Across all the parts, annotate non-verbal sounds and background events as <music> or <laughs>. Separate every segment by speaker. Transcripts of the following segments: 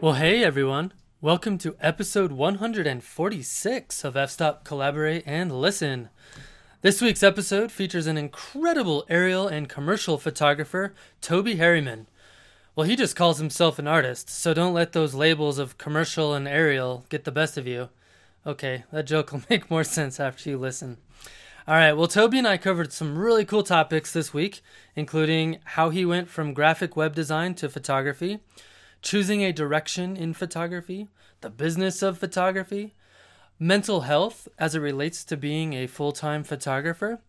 Speaker 1: Well, hey everyone. Welcome to episode 146 of F Stop Collaborate and Listen. This week's episode features an incredible aerial and commercial photographer, Toby Harriman. Well, he just calls himself an artist, so don't let those labels of commercial and aerial get the best of you. Okay, that joke will <laughs> make more sense after you listen. All right, well, Toby and I covered some really cool topics this week, including how he went from graphic web design to photography, choosing a direction in photography, the business of photography, mental health as it relates to being a full time photographer,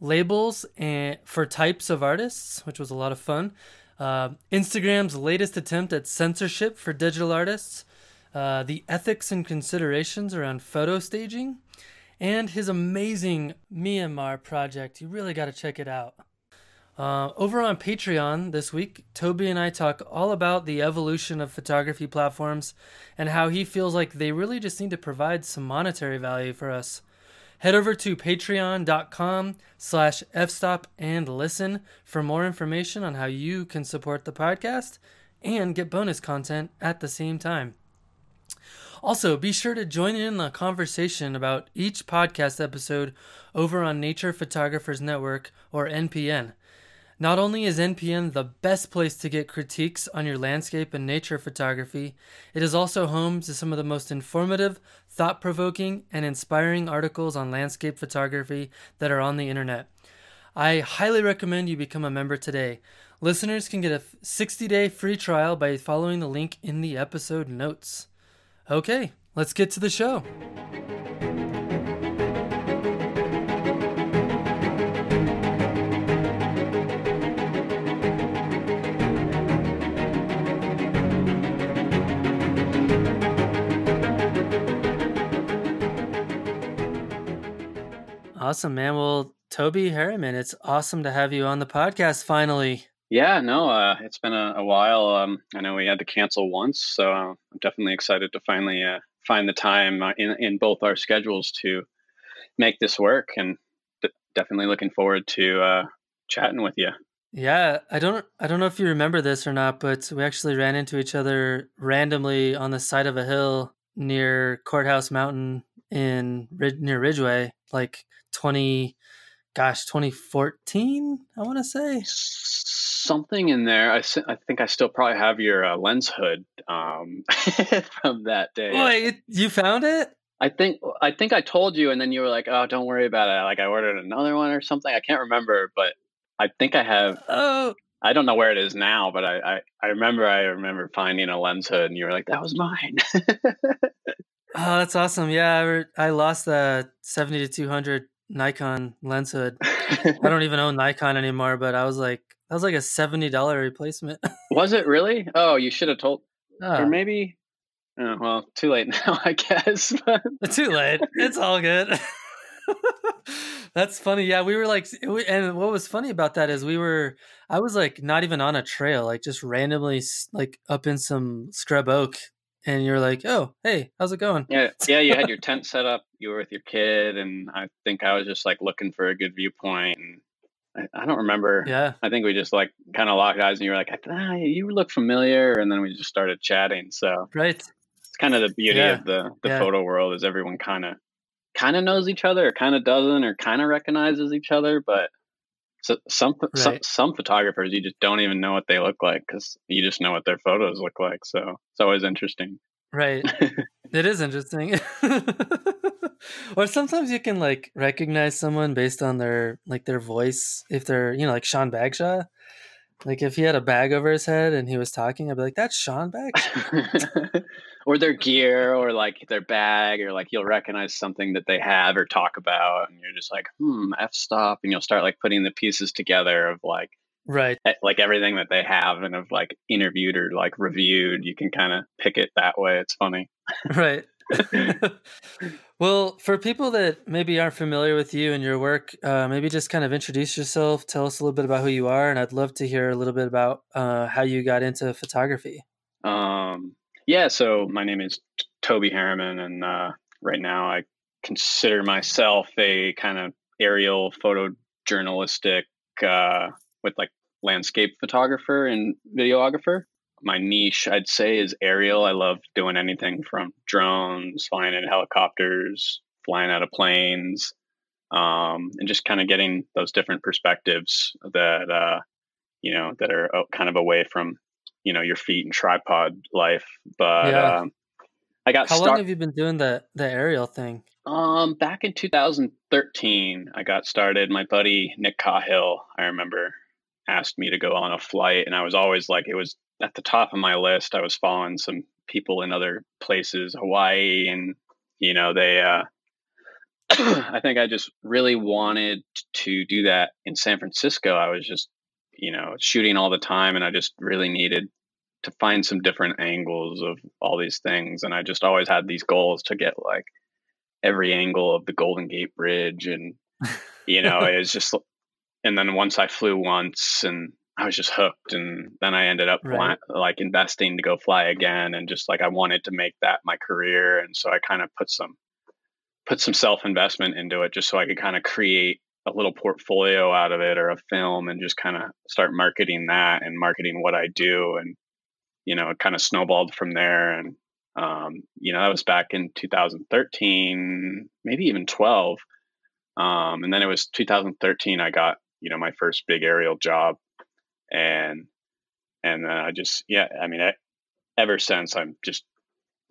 Speaker 1: labels and, for types of artists, which was a lot of fun, uh, Instagram's latest attempt at censorship for digital artists, uh, the ethics and considerations around photo staging, and his amazing Myanmar project. You really got to check it out. Uh, over on Patreon this week, Toby and I talk all about the evolution of photography platforms and how he feels like they really just need to provide some monetary value for us. Head over to patreon.com slash fstop and listen for more information on how you can support the podcast and get bonus content at the same time. Also, be sure to join in the conversation about each podcast episode over on Nature Photographers Network or NPN. Not only is NPN the best place to get critiques on your landscape and nature photography, it is also home to some of the most informative, thought provoking, and inspiring articles on landscape photography that are on the internet. I highly recommend you become a member today. Listeners can get a 60 day free trial by following the link in the episode notes. Okay, let's get to the show. Awesome, man. Well, Toby Harriman, it's awesome to have you on the podcast finally.
Speaker 2: Yeah, no, uh, it's been a, a while. Um, I know we had to cancel once, so uh, I'm definitely excited to finally uh, find the time uh, in in both our schedules to make this work, and d- definitely looking forward to uh, chatting with you.
Speaker 1: Yeah, I don't I don't know if you remember this or not, but we actually ran into each other randomly on the side of a hill near Courthouse Mountain in near Ridgway, like 20 gosh 2014 i want to say
Speaker 2: something in there. I, I think i still probably have your uh, lens hood um, <laughs> from that day.
Speaker 1: Wait you found it?
Speaker 2: I think i think i told you and then you were like oh don't worry about it. Like i ordered another one or something. I can't remember but i think i have
Speaker 1: oh.
Speaker 2: I don't know where it is now, but I, I, I remember I remember finding a lens hood, and you were like, "That was mine." <laughs>
Speaker 1: oh, that's awesome! Yeah, I, I lost the seventy to two hundred Nikon lens hood. I don't <laughs> even own Nikon anymore, but I was like, that was like a seventy dollar replacement.
Speaker 2: was it <laughs> really? Oh, you should have told. Oh. Or maybe. Oh, well, too late <laughs> now, I guess.
Speaker 1: too late. It's all good. That's funny. Yeah, we were like, and what was funny about that is we were, I was like not even on a trail, like just randomly like up in some scrub oak and you're like, "Oh, hey, how's it going?"
Speaker 2: Yeah, <laughs> yeah. You had your tent set up. You were with your kid, and I think I was just like looking for a good viewpoint. And I, I don't remember.
Speaker 1: Yeah,
Speaker 2: I think we just like kind of locked eyes, and you were like, ah, "You look familiar," and then we just started chatting. So
Speaker 1: right,
Speaker 2: it's kind of the beauty yeah. of the the yeah. photo world is everyone kind of kind of knows each other, or kind of doesn't, or kind of recognizes each other, but so some, right. some some photographers you just don't even know what they look like because you just know what their photos look like. So it's always interesting.
Speaker 1: Right. <laughs> it is interesting. <laughs> or sometimes you can like recognize someone based on their like their voice if they're you know like Sean Bagshaw. Like if he had a bag over his head and he was talking, I'd be like, "That's Sean Bag." <laughs>
Speaker 2: or their gear, or like their bag, or like you'll recognize something that they have or talk about, and you're just like, "Hmm, f stop," and you'll start like putting the pieces together of like,
Speaker 1: right,
Speaker 2: like everything that they have and have like interviewed or like reviewed. You can kind of pick it that way. It's funny, <laughs>
Speaker 1: right? <laughs> well, for people that maybe aren't familiar with you and your work, uh, maybe just kind of introduce yourself, tell us a little bit about who you are, and I'd love to hear a little bit about uh, how you got into photography.
Speaker 2: Um, yeah, so my name is Toby Harriman, and uh, right now I consider myself a kind of aerial photojournalistic uh, with like landscape photographer and videographer my niche I'd say is aerial. I love doing anything from drones, flying in helicopters, flying out of planes, um, and just kind of getting those different perspectives that uh, you know that are kind of away from you know your feet and tripod life. But yeah. um, I got.
Speaker 1: How start- long have you been doing the the aerial thing?
Speaker 2: Um, back in 2013, I got started. My buddy Nick Cahill, I remember, asked me to go on a flight, and I was always like, it was at the top of my list. I was following some people in other places, Hawaii, and you know they. uh <clears throat> I think I just really wanted to do that in San Francisco. I was just, you know, shooting all the time, and I just really needed to find some different angles of all these things. And I just always had these goals to get like every angle of the Golden Gate Bridge, and you know, <laughs> it was just. And then once I flew once, and I was just hooked, and then I ended up right. fly, like investing to go fly again, and just like I wanted to make that my career, and so I kind of put some put some self investment into it just so I could kind of create a little portfolio out of it or a film and just kind of start marketing that and marketing what I do and you know it kind of snowballed from there and um, you know that was back in 2013 maybe even 12 um, and then it was 2013 I got you know my first big aerial job and and then I just yeah I mean I, ever since I'm just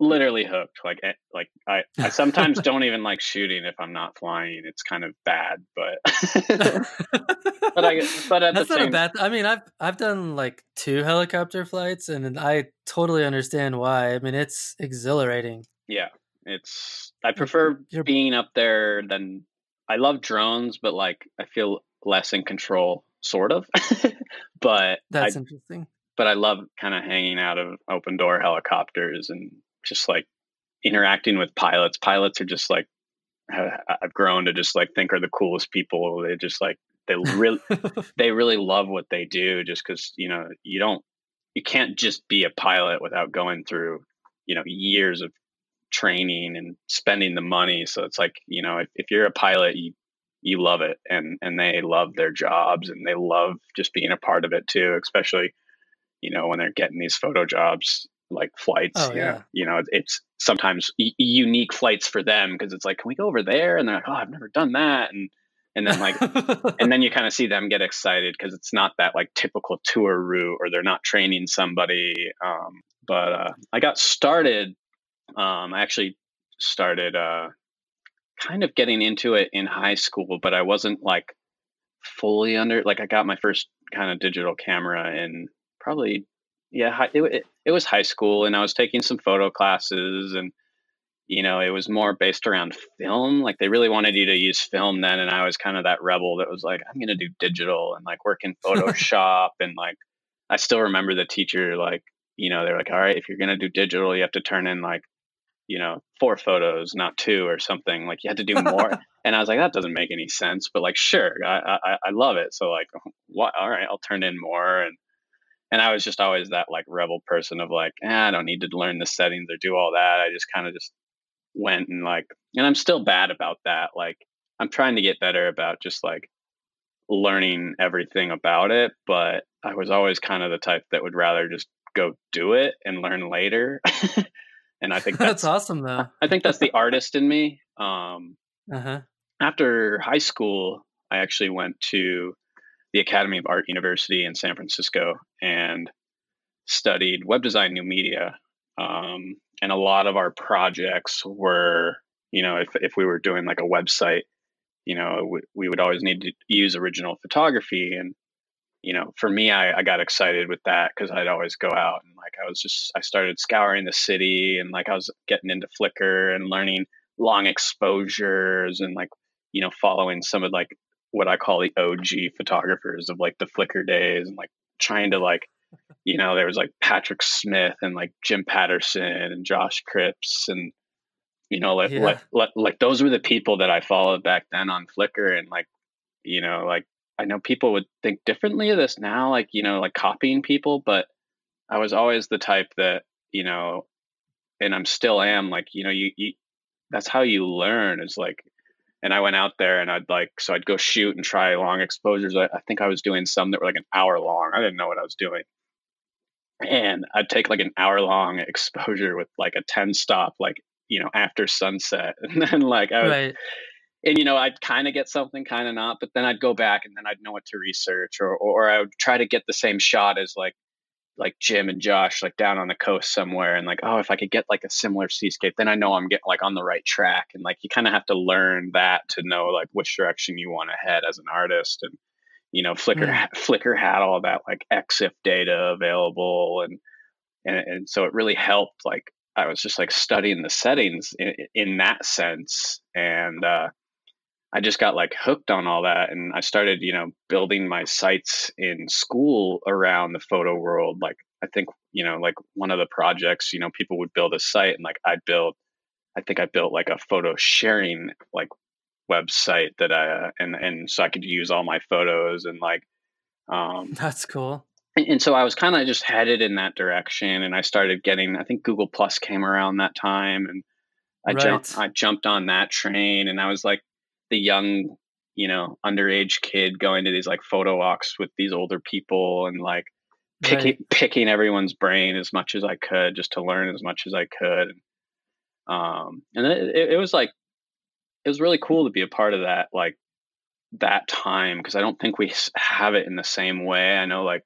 Speaker 2: literally hooked. Like eh, like I, I sometimes <laughs> don't even like shooting if I'm not flying. It's kind of bad, but <laughs>
Speaker 1: but I <laughs> but at That's the not same... a bad. I mean, I've I've done like two helicopter flights, and I totally understand why. I mean, it's exhilarating.
Speaker 2: Yeah, it's. I prefer You're... being up there than I love drones, but like I feel less in control, sort of. <laughs> but
Speaker 1: that's
Speaker 2: I,
Speaker 1: interesting.
Speaker 2: But I love kind of hanging out of open door helicopters and just like interacting with pilots. Pilots are just like I've grown to just like think are the coolest people. They just like they really <laughs> they really love what they do just because you know you don't you can't just be a pilot without going through you know years of training and spending the money so it's like you know if, if you're a pilot you you love it and and they love their jobs and they love just being a part of it too especially you know when they're getting these photo jobs like flights. Oh, yeah. You know, it's sometimes unique flights for them because it's like, can we go over there? And they're like, oh, I've never done that. And and then like and then you kind of see them get excited because it's not that like typical tour route or they're not training somebody. Um, but uh, I got started. Um, I actually started uh, kind of getting into it in high school, but I wasn't like fully under. Like I got my first kind of digital camera in probably yeah, it, it, it was high school, and I was taking some photo classes, and you know, it was more based around film. Like they really wanted you to use film then, and I was kind of that rebel that was like, I'm going to do digital and like work in <laughs> Photoshop, and like I still remember the teacher like, you know, they're like, all right, if you're going to do digital, you have to turn in like, you know, four photos, not two or something. Like you had to do more. <laughs> and I was like, that doesn't make any sense, but like, sure, I I, I love it. So like, <laughs> what? All right, I'll turn in more and and I was just always that like rebel person of like, eh, I don't need to learn the settings or do all that. I just kind of just went and like, and I'm still bad about that. Like, I'm trying to get better about just like learning everything about it, but I was always kind of the type that would rather just go do it and learn later. <laughs> and I think <laughs>
Speaker 1: that's, that's, awesome though.
Speaker 2: I think that's the artist in me. Um, uh-huh. After high school, I actually went to the Academy of Art University in San Francisco and studied web design, new media. Um, and a lot of our projects were, you know, if, if we were doing like a website, you know, we, we would always need to use original photography. And, you know, for me, I, I got excited with that because I'd always go out and like I was just, I started scouring the city and like I was getting into Flickr and learning long exposures and like, you know, following some of like what I call the OG photographers of like the Flickr days and like trying to like, you know, there was like Patrick Smith and like Jim Patterson and Josh Cripps and you know, like, yeah. like, like like those were the people that I followed back then on Flickr and like, you know, like I know people would think differently of this now, like, you know, like copying people, but I was always the type that, you know, and I'm still am like, you know, you, you that's how you learn is like and I went out there and I'd like so I'd go shoot and try long exposures. I, I, think I was doing some that were like an hour long. I didn't know what I was doing. and I'd take like an hour long exposure with like a 10 stop, like, you know, after sunset. <laughs> And then like I would, right. And you know, I'd kind of get something, kind of not, but then I'd go back and then I'd know what to research or, or I would try to get the same shot as like, like Jim and Josh, like down on the coast somewhere. And like, oh, if I could get like a similar seascape, then I know I'm getting like on the right track. And like, you kind of have to learn that to know like which direction you want to head as an artist. And, you know flickr mm. flickr had all that like exif data available and, and and so it really helped like i was just like studying the settings in, in that sense and uh, i just got like hooked on all that and i started you know building my sites in school around the photo world like i think you know like one of the projects you know people would build a site and like i'd build i think i built like a photo sharing like website that I and and so I could use all my photos and like
Speaker 1: um <laughs> that's cool.
Speaker 2: And, and so I was kind of just headed in that direction and I started getting I think Google Plus came around that time and I right. jumped I jumped on that train and I was like the young, you know, underage kid going to these like photo walks with these older people and like picking right. picking everyone's brain as much as I could just to learn as much as I could. Um, and it, it was like it was really cool to be a part of that like that time because I don't think we have it in the same way. I know like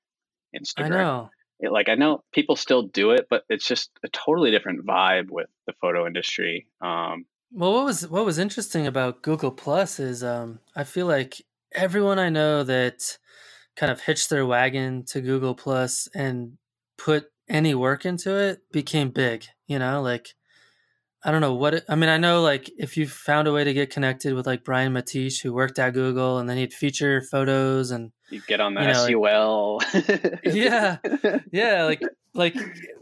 Speaker 2: Instagram. I know. It, like I know people still do it, but it's just a totally different vibe with the photo industry. Um,
Speaker 1: well, what was what was interesting about Google Plus is um, I feel like everyone I know that kind of hitched their wagon to Google Plus and put any work into it became big. You know, like I don't know what it, I mean. I know like if you found a way to get connected with like Brian Matiash, who worked at Google, and then he'd feature photos and
Speaker 2: you get on the you know,
Speaker 1: SUL. Like, yeah, <laughs> yeah. Like like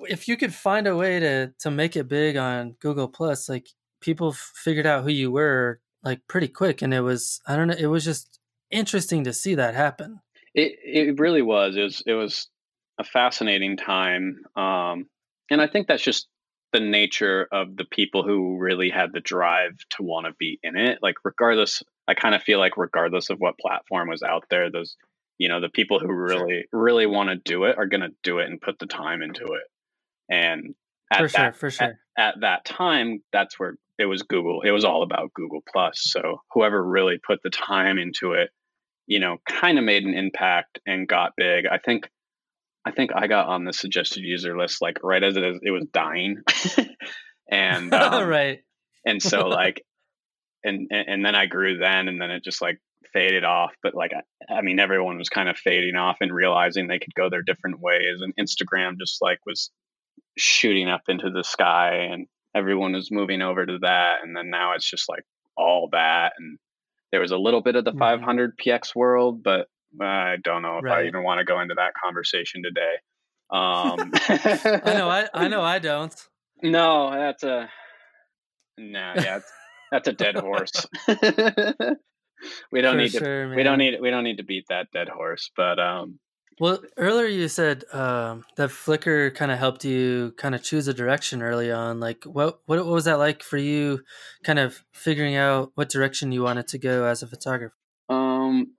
Speaker 1: if you could find a way to to make it big on Google Plus, like people figured out who you were like pretty quick, and it was I don't know. It was just interesting to see that happen.
Speaker 2: It it really was. It was it was a fascinating time, um, and I think that's just the nature of the people who really had the drive to want to be in it. Like, regardless, I kind of feel like, regardless of what platform was out there, those, you know, the people who really, sure. really want to do it are going to do it and put the time into it. And at
Speaker 1: for
Speaker 2: that,
Speaker 1: sure, for sure.
Speaker 2: At, at that time, that's where it was Google. It was all about Google Plus. So whoever really put the time into it, you know, kind of made an impact and got big. I think I think I got on the suggested user list like right as it, it was dying, <laughs> and <laughs> um,
Speaker 1: right,
Speaker 2: and so like, and, and and then I grew then, and then it just like faded off. But like, I, I mean, everyone was kind of fading off and realizing they could go their different ways, and Instagram just like was shooting up into the sky, and everyone was moving over to that, and then now it's just like all that, and there was a little bit of the mm-hmm. 500 px world, but I don't know if right. I even want to go into that conversation today. <laughs> Um,
Speaker 1: I know, I, I know, <laughs> I don't.
Speaker 2: No, that's a no. Yeah, that's a dead horse. <laughs> we don't For need to. We don't need. We don't need to beat that dead horse. But um,
Speaker 1: well, earlier you said um, that Flickr kind of helped you kind of choose a direction early on. Like, what, what what was that like for you? Kind of figuring out what direction you wanted to go as a photographer.
Speaker 2: Um,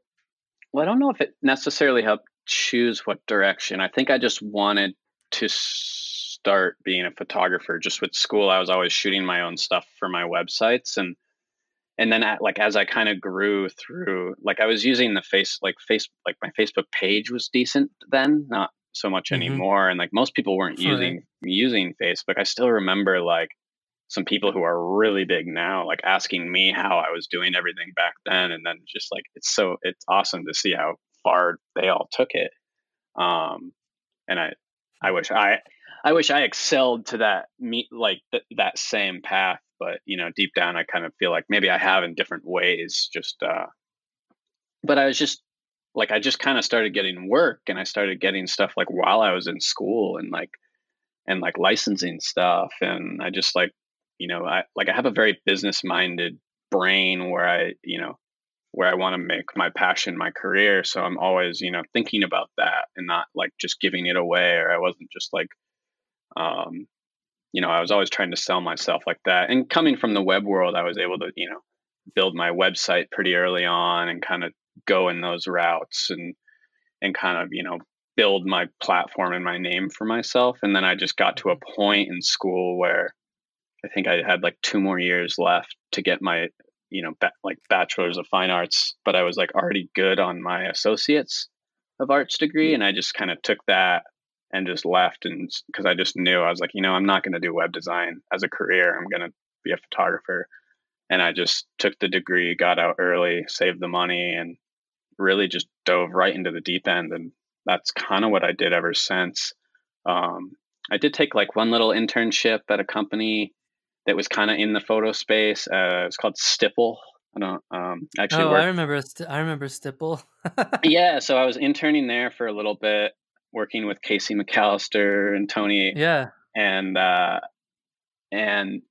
Speaker 2: well, I don't know if it necessarily helped choose what direction. I think I just wanted to start being a photographer. Just with school, I was always shooting my own stuff for my websites, and and then at, like as I kind of grew through, like I was using the face, like face, like my Facebook page was decent then, not so much mm-hmm. anymore. And like most people weren't using using Facebook. I still remember like some people who are really big now like asking me how I was doing everything back then and then just like it's so it's awesome to see how far they all took it um and I I wish I I wish I excelled to that meet like th- that same path but you know deep down I kind of feel like maybe I have in different ways just uh but I was just like I just kind of started getting work and I started getting stuff like while I was in school and like and like licensing stuff and I just like you know i like i have a very business minded brain where i you know where i want to make my passion my career so i'm always you know thinking about that and not like just giving it away or i wasn't just like um you know i was always trying to sell myself like that and coming from the web world i was able to you know build my website pretty early on and kind of go in those routes and and kind of you know build my platform and my name for myself. And then I just got to a mm-hmm. point in school where I think I had like two more years left to get my, you know, ba- like bachelor's of fine arts, but I was like already good on my associates of arts degree. And I just kind of took that and just left. And because I just knew I was like, you know, I'm not going to do web design as a career. I'm going to be a photographer. And I just took the degree, got out early, saved the money, and really just dove right into the deep end. And that's kind of what I did ever since. Um, I did take like one little internship at a company that was kind of in the photo space. Uh, was called Stipple. I don't um, actually.
Speaker 1: Oh, work. I remember. I remember Stipple. <laughs>
Speaker 2: yeah, so I was interning there for a little bit, working with Casey McAllister and Tony.
Speaker 1: Yeah,
Speaker 2: and uh, and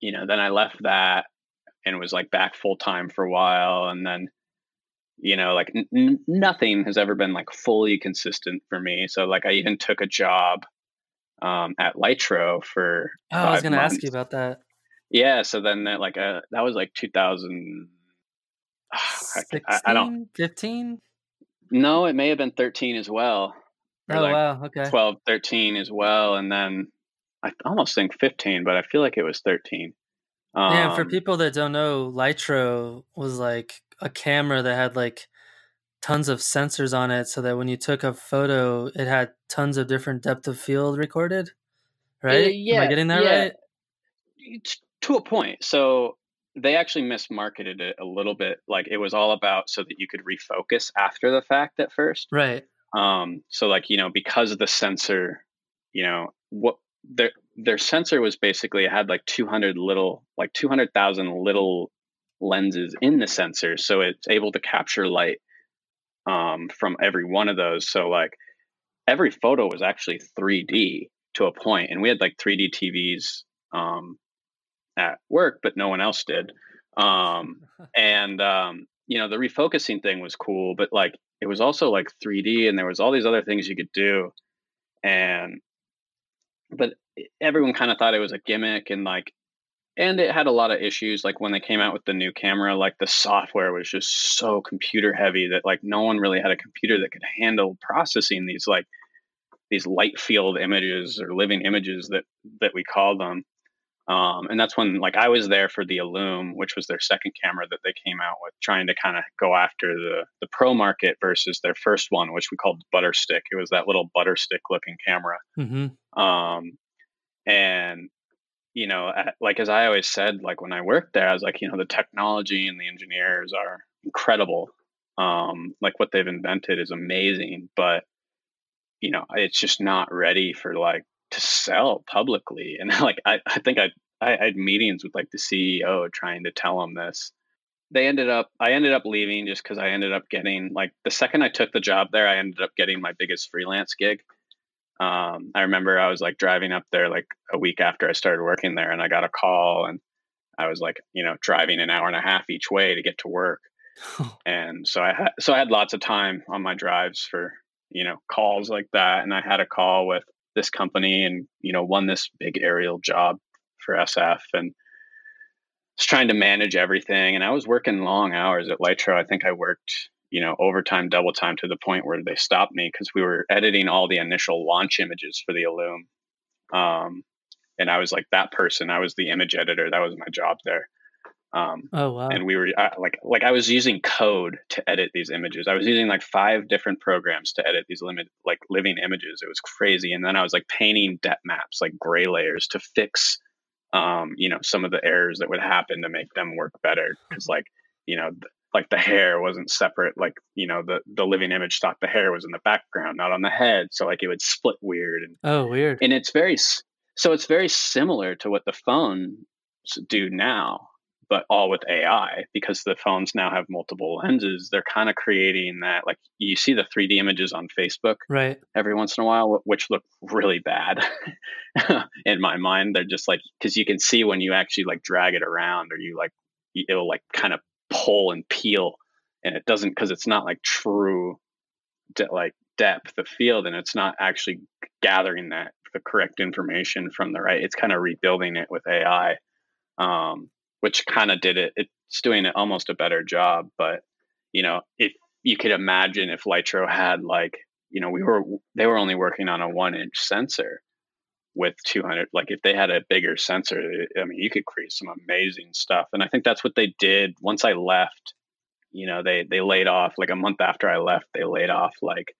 Speaker 2: you know, then I left that and was like back full time for a while, and then you know, like n- nothing has ever been like fully consistent for me. So like I even took a job um, at Lytro for.
Speaker 1: Oh, I was going to ask you about that.
Speaker 2: Yeah, so then that like uh, that was like 2000.
Speaker 1: 16, <sighs> I, I don't 15.
Speaker 2: No, it may have been 13 as well.
Speaker 1: Oh like wow, okay.
Speaker 2: 12, 13 as well, and then I almost think 15, but I feel like it was 13.
Speaker 1: Um, yeah, for people that don't know, Lytro was like a camera that had like tons of sensors on it so that when you took a photo it had tons of different depth of field recorded right uh,
Speaker 2: yeah
Speaker 1: am i getting that
Speaker 2: yeah.
Speaker 1: right
Speaker 2: to a point so they actually mismarketed it a little bit like it was all about so that you could refocus after the fact at first
Speaker 1: right
Speaker 2: um so like you know because of the sensor you know what their their sensor was basically it had like 200 little like 200,000 little lenses in the sensor, so it's able to capture light um, from every one of those. So like every photo was actually 3D to a point, and we had like 3D TVs um, at work, but no one else did. <laughs> Um, and um, you know the refocusing thing was cool, but like it was also like 3D, and there was all these other things you could do, and but everyone kind of thought it was a gimmick, and like and it had a lot of issues like when they came out with the new camera like the software was just so computer heavy that like no one really had a computer that could handle processing these like these light field images or living images that that we call them um, and that's when like i was there for the Illum which was their second camera that they came out with trying to kind of go after the the pro market versus their first one which we called butter stick it was that little butter stick looking camera
Speaker 1: mm-hmm.
Speaker 2: um, and you know, like as I always said, like when I worked there, I was like, you know, the technology and the engineers are incredible. Um, like what they've invented is amazing, but you know, it's just not ready for like to sell publicly. And <laughs> like I, I think I, I had meetings with like the CEO trying to tell him this. They ended up, I ended up leaving just because I ended up getting like the second I took the job there, I ended up getting my biggest freelance gig um, I remember I was like driving up there like a week after I started working there, and I got a call, and I was like, you know, driving an hour and a half each way to get to work, <laughs> and so I had so I had lots of time on my drives for you know calls like that, and I had a call with this company, and you know, won this big aerial job for SF, and was trying to manage everything, and I was working long hours at Lytro. I think I worked you know, overtime, double time to the point where they stopped me because we were editing all the initial launch images for the Illum. Um, and I was like that person. I was the image editor. That was my job there.
Speaker 1: Um, oh wow!
Speaker 2: And we were like, like I was using code to edit these images. I was using like five different programs to edit these limit like living images. It was crazy. And then I was like painting depth maps, like gray layers, to fix, um, you know, some of the errors that would happen to make them work better. Because like, you know, like the hair wasn't separate like you know the the living image thought the hair was in the background not on the head so like it would split weird and
Speaker 1: oh weird
Speaker 2: and it's very so it's very similar to what the phones do now but all with ai because the phones now have multiple lenses they're kind of creating that like you see the 3d images on facebook
Speaker 1: right.
Speaker 2: every once in a while which look really bad <laughs> in my mind they're just like because you can see when you actually like drag it around or you like it'll like kind of pull and peel and it doesn't because it's not like true de- like depth of field and it's not actually gathering that the correct information from the right it's kind of rebuilding it with ai um, which kind of did it. It's doing it almost a better job but you know if you could imagine if Lytro had like you know, we were they were only working on a one inch sensor with 200 like if they had a bigger sensor i mean you could create some amazing stuff and i think that's what they did. Once i left you know they they laid off like a month after i left they laid off like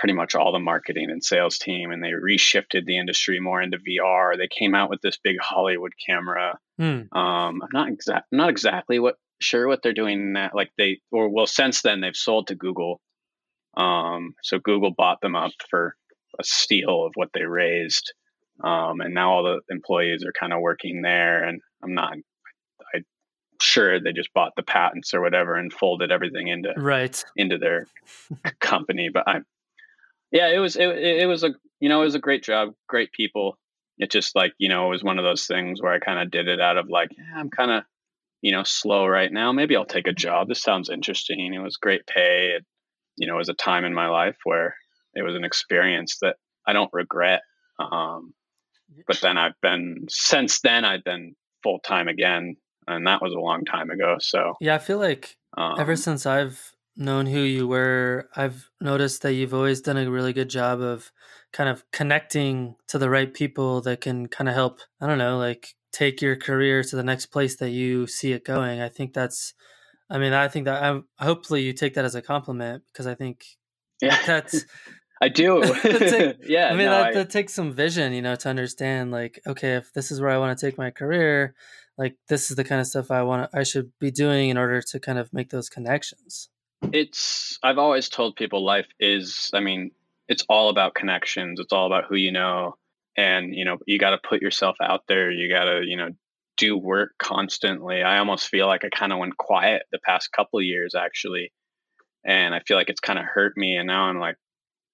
Speaker 2: pretty much all the marketing and sales team and they reshifted the industry more into VR. They came out with this big Hollywood camera. Mm. Um, I'm not exact not exactly what sure what they're doing that like they or well since then they've sold to Google. Um, so Google bought them up for a steal of what they raised. Um, and now all the employees are kind of working there and I'm not I sure they just bought the patents or whatever and folded everything into
Speaker 1: right
Speaker 2: into their <laughs> company but i yeah, it was it, it was a you know it was a great job, great people. It just like you know it was one of those things where I kind of did it out of like yeah, I'm kind of you know slow right now. Maybe I'll take a job. This sounds interesting. It was great pay. It, you know, it was a time in my life where it was an experience that I don't regret. Um, but then I've been since then I've been full time again, and that was a long time ago. So
Speaker 1: yeah, I feel like um, ever since I've known who you were, I've noticed that you've always done a really good job of kind of connecting to the right people that can kind of help, I don't know, like take your career to the next place that you see it going. I think that's, I mean, I think that I'm, hopefully you take that as a compliment because I think
Speaker 2: yeah. <laughs> that's, <laughs> I do. <laughs>
Speaker 1: take, yeah. I mean, no, that, I... that takes some vision, you know, to understand like, okay, if this is where I want to take my career, like this is the kind of stuff I want to, I should be doing in order to kind of make those connections
Speaker 2: it's I've always told people life is I mean, it's all about connections. It's all about who you know and you know, you got to put yourself out there. You got to, you know, do work constantly. I almost feel like I kind of went quiet the past couple years actually. And I feel like it's kind of hurt me and now I'm like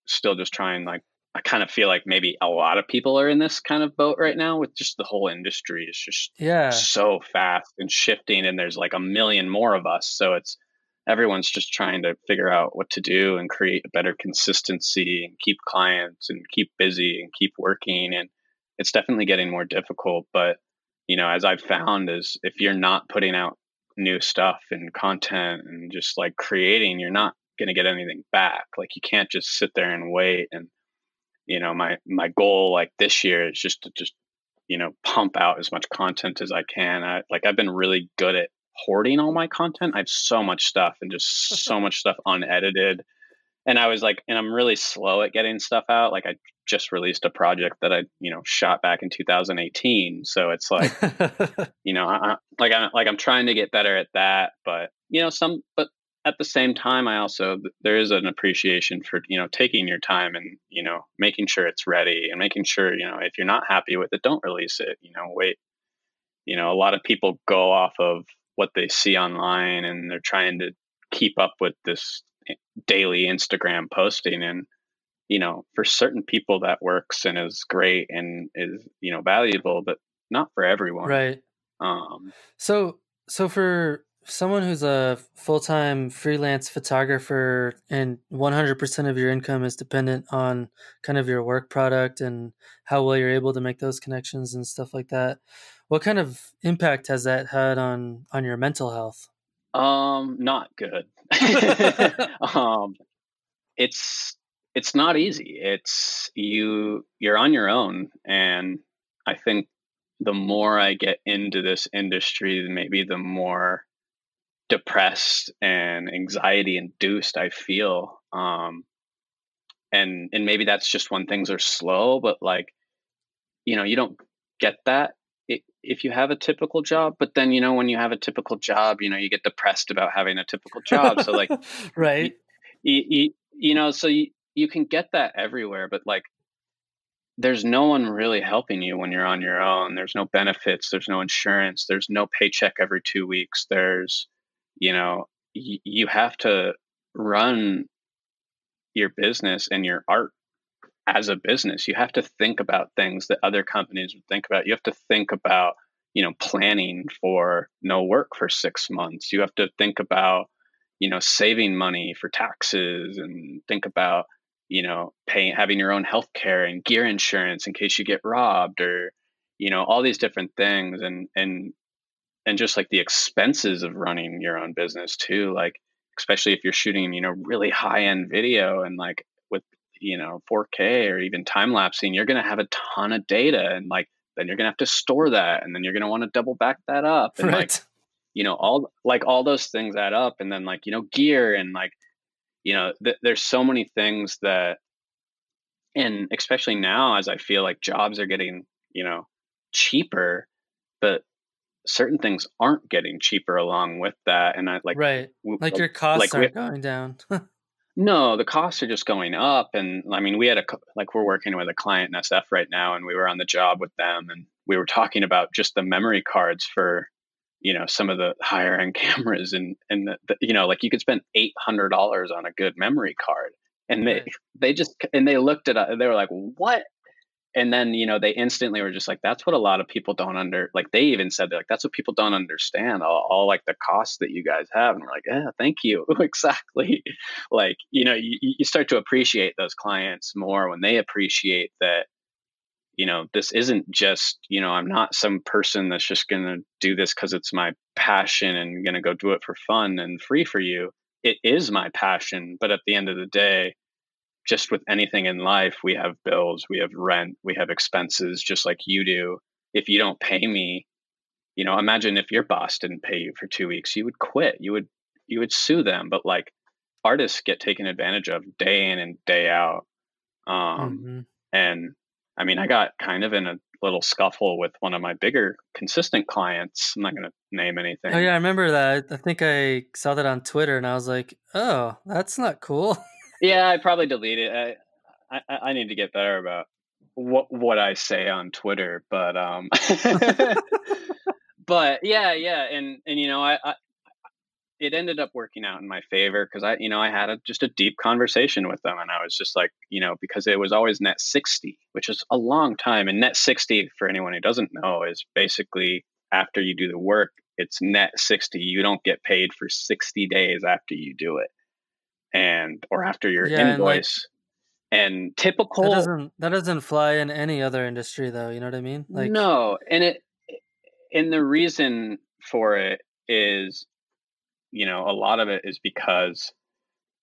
Speaker 2: still just trying like I kind of feel like maybe a lot of people are in this kind of boat right now with just the whole industry is just
Speaker 1: yeah
Speaker 2: so fast and shifting and there's like a million more of us so it's everyone's just trying to figure out what to do and create a better consistency and keep clients and keep busy and keep working and it's definitely getting more difficult but you know as i've found is if you're not putting out new stuff and content and just like creating you're not going to get anything back. Like you can't just sit there and wait and you know my my goal like this year is just to just you know pump out as much content as i can. I, like i've been really good at hoarding all my content. I have so much stuff and just <laughs> so much stuff unedited. And I was like, and I'm really slow at getting stuff out. Like I just released a project that I, you know, shot back in 2018. So it's like, <laughs> you know, I, like I'm like I'm trying to get better at that. But you know, some, but at the same time, I also there is an appreciation for you know taking your time and you know making sure it's ready and making sure you know if you're not happy with it, don't release it. You know, wait. You know, a lot of people go off of what they see online and they're trying to keep up with this daily Instagram posting and you know for certain people that works and is great and is you know valuable but not for everyone.
Speaker 1: Right.
Speaker 2: Um
Speaker 1: so so for someone who's a full-time freelance photographer and 100% of your income is dependent on kind of your work product and how well you're able to make those connections and stuff like that what kind of impact has that had on on your mental health?
Speaker 2: Um, not good. <laughs> <laughs> um, it's it's not easy. It's you you're on your own, and I think the more I get into this industry, maybe the more depressed and anxiety induced I feel. Um, and and maybe that's just when things are slow, but like, you know, you don't get that if you have a typical job but then you know when you have a typical job you know you get depressed about having a typical job. So like <laughs>
Speaker 1: right.
Speaker 2: you, you, you know so you, you can get that everywhere but like there's no one really helping you when you're on your own. There's no benefits there's no insurance there's no paycheck every two weeks. There's you know y- you have to run your business and your art as a business you have to think about things that other companies would think about. You have to think about you know planning for no work for six months. You have to think about you know saving money for taxes and think about you know paying having your own health care and gear insurance in case you get robbed or you know all these different things and and and just like the expenses of running your own business too like especially if you're shooting you know really high end video and like you know 4K or even time lapsing, you're going to have a ton of data, and like then you're going to have to store that, and then you're going to want to double back that up, <laughs> and right. like you know all like all those things add up, and then like you know gear and like you know th- there's so many things that, and especially now as I feel like jobs are getting you know cheaper, but certain things aren't getting cheaper along with that and i like
Speaker 1: right like uh, your costs like aren't we, going down <laughs>
Speaker 2: no the costs are just going up and i mean we had a like we're working with a client in sf right now and we were on the job with them and we were talking about just the memory cards for you know some of the higher end <laughs> cameras and and the, the, you know like you could spend $800 on a good memory card and they right. they just and they looked at it they were like what and then you know they instantly were just like that's what a lot of people don't under like they even said they're like that's what people don't understand all, all like the costs that you guys have. And we're like yeah thank you. <laughs> Exactly. Like you know you, you start to appreciate those clients more when they appreciate that you know this isn't just you know i'm not some person that's just going to do this because it's my passion and going to go do it for fun and free for you. It is my passion but at the end of the day just with anything in life, we have bills, we have rent, we have expenses, just like you do. If you don't pay me, you know, imagine if your boss didn't pay you for two weeks, you would quit. You would you would sue them. But like artists get taken advantage of day in and day out. Um, mm-hmm. And I mean, I got kind of in a little scuffle with one of my bigger consistent clients. I'm not going to name anything.
Speaker 1: Oh yeah, I remember that. I think I saw that on Twitter, and I was like, "Oh, that's not cool." <laughs>
Speaker 2: yeah, I probably delete it. I, I, I need to get better about what what I say on Twitter, but um, <laughs> but yeah, yeah, and and you know, I, I it ended up working out in my favor because I, you know, I had a, just a deep conversation with them, and I was just like, you know, because it was always net sixty, which is a long time, and net sixty for anyone who doesn't know is basically after you do the work, it's net sixty. You don't get paid for sixty days after you do it and or after your yeah, invoice. And, like, and typical
Speaker 1: that doesn't that doesn't fly in any other industry though, you know what I mean?
Speaker 2: Like No, and it and the reason for it is you know, a lot of it is because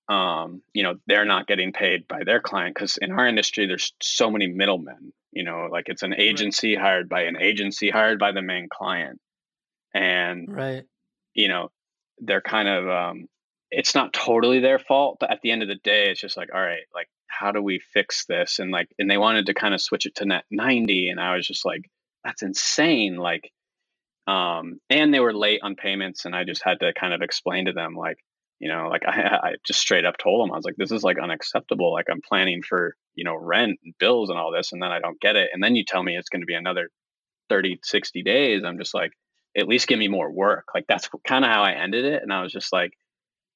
Speaker 2: um, you know, they're not getting paid by their client because in our industry there's so many middlemen, you know, like it's an agency right. hired by an agency hired by the main client. And
Speaker 1: right.
Speaker 2: you know, they're kind of um it's not totally their fault, but at the end of the day, it's just like, all right, like how do we fix this? And like, and they wanted to kind of switch it to net 90. And I was just like, that's insane. Like, um, and they were late on payments. And I just had to kind of explain to them, like, you know, like <laughs> I, I just straight up told them, I was like, this is like unacceptable. Like I'm planning for, you know, rent and bills and all this. And then I don't get it. And then you tell me it's going to be another 30, 60 days. I'm just like, at least give me more work. Like that's kind of how I ended it. And I was just like,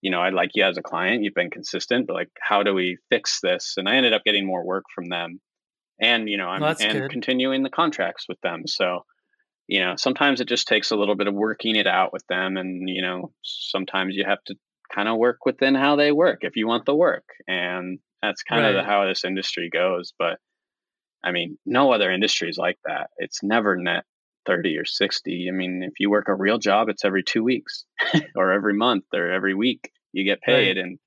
Speaker 2: you know, I like you as a client. You've been consistent, but like, how do we fix this? And I ended up getting more work from them, and you know, I'm well, and good. continuing the contracts with them. So, you know, sometimes it just takes a little bit of working it out with them, and you know, sometimes you have to kind of work within how they work if you want the work, and that's kind right. of the, how this industry goes. But I mean, no other industry is like that. It's never net 30 or 60. I mean, if you work a real job, it's every two weeks <laughs> or every month or every week you get paid. Right. And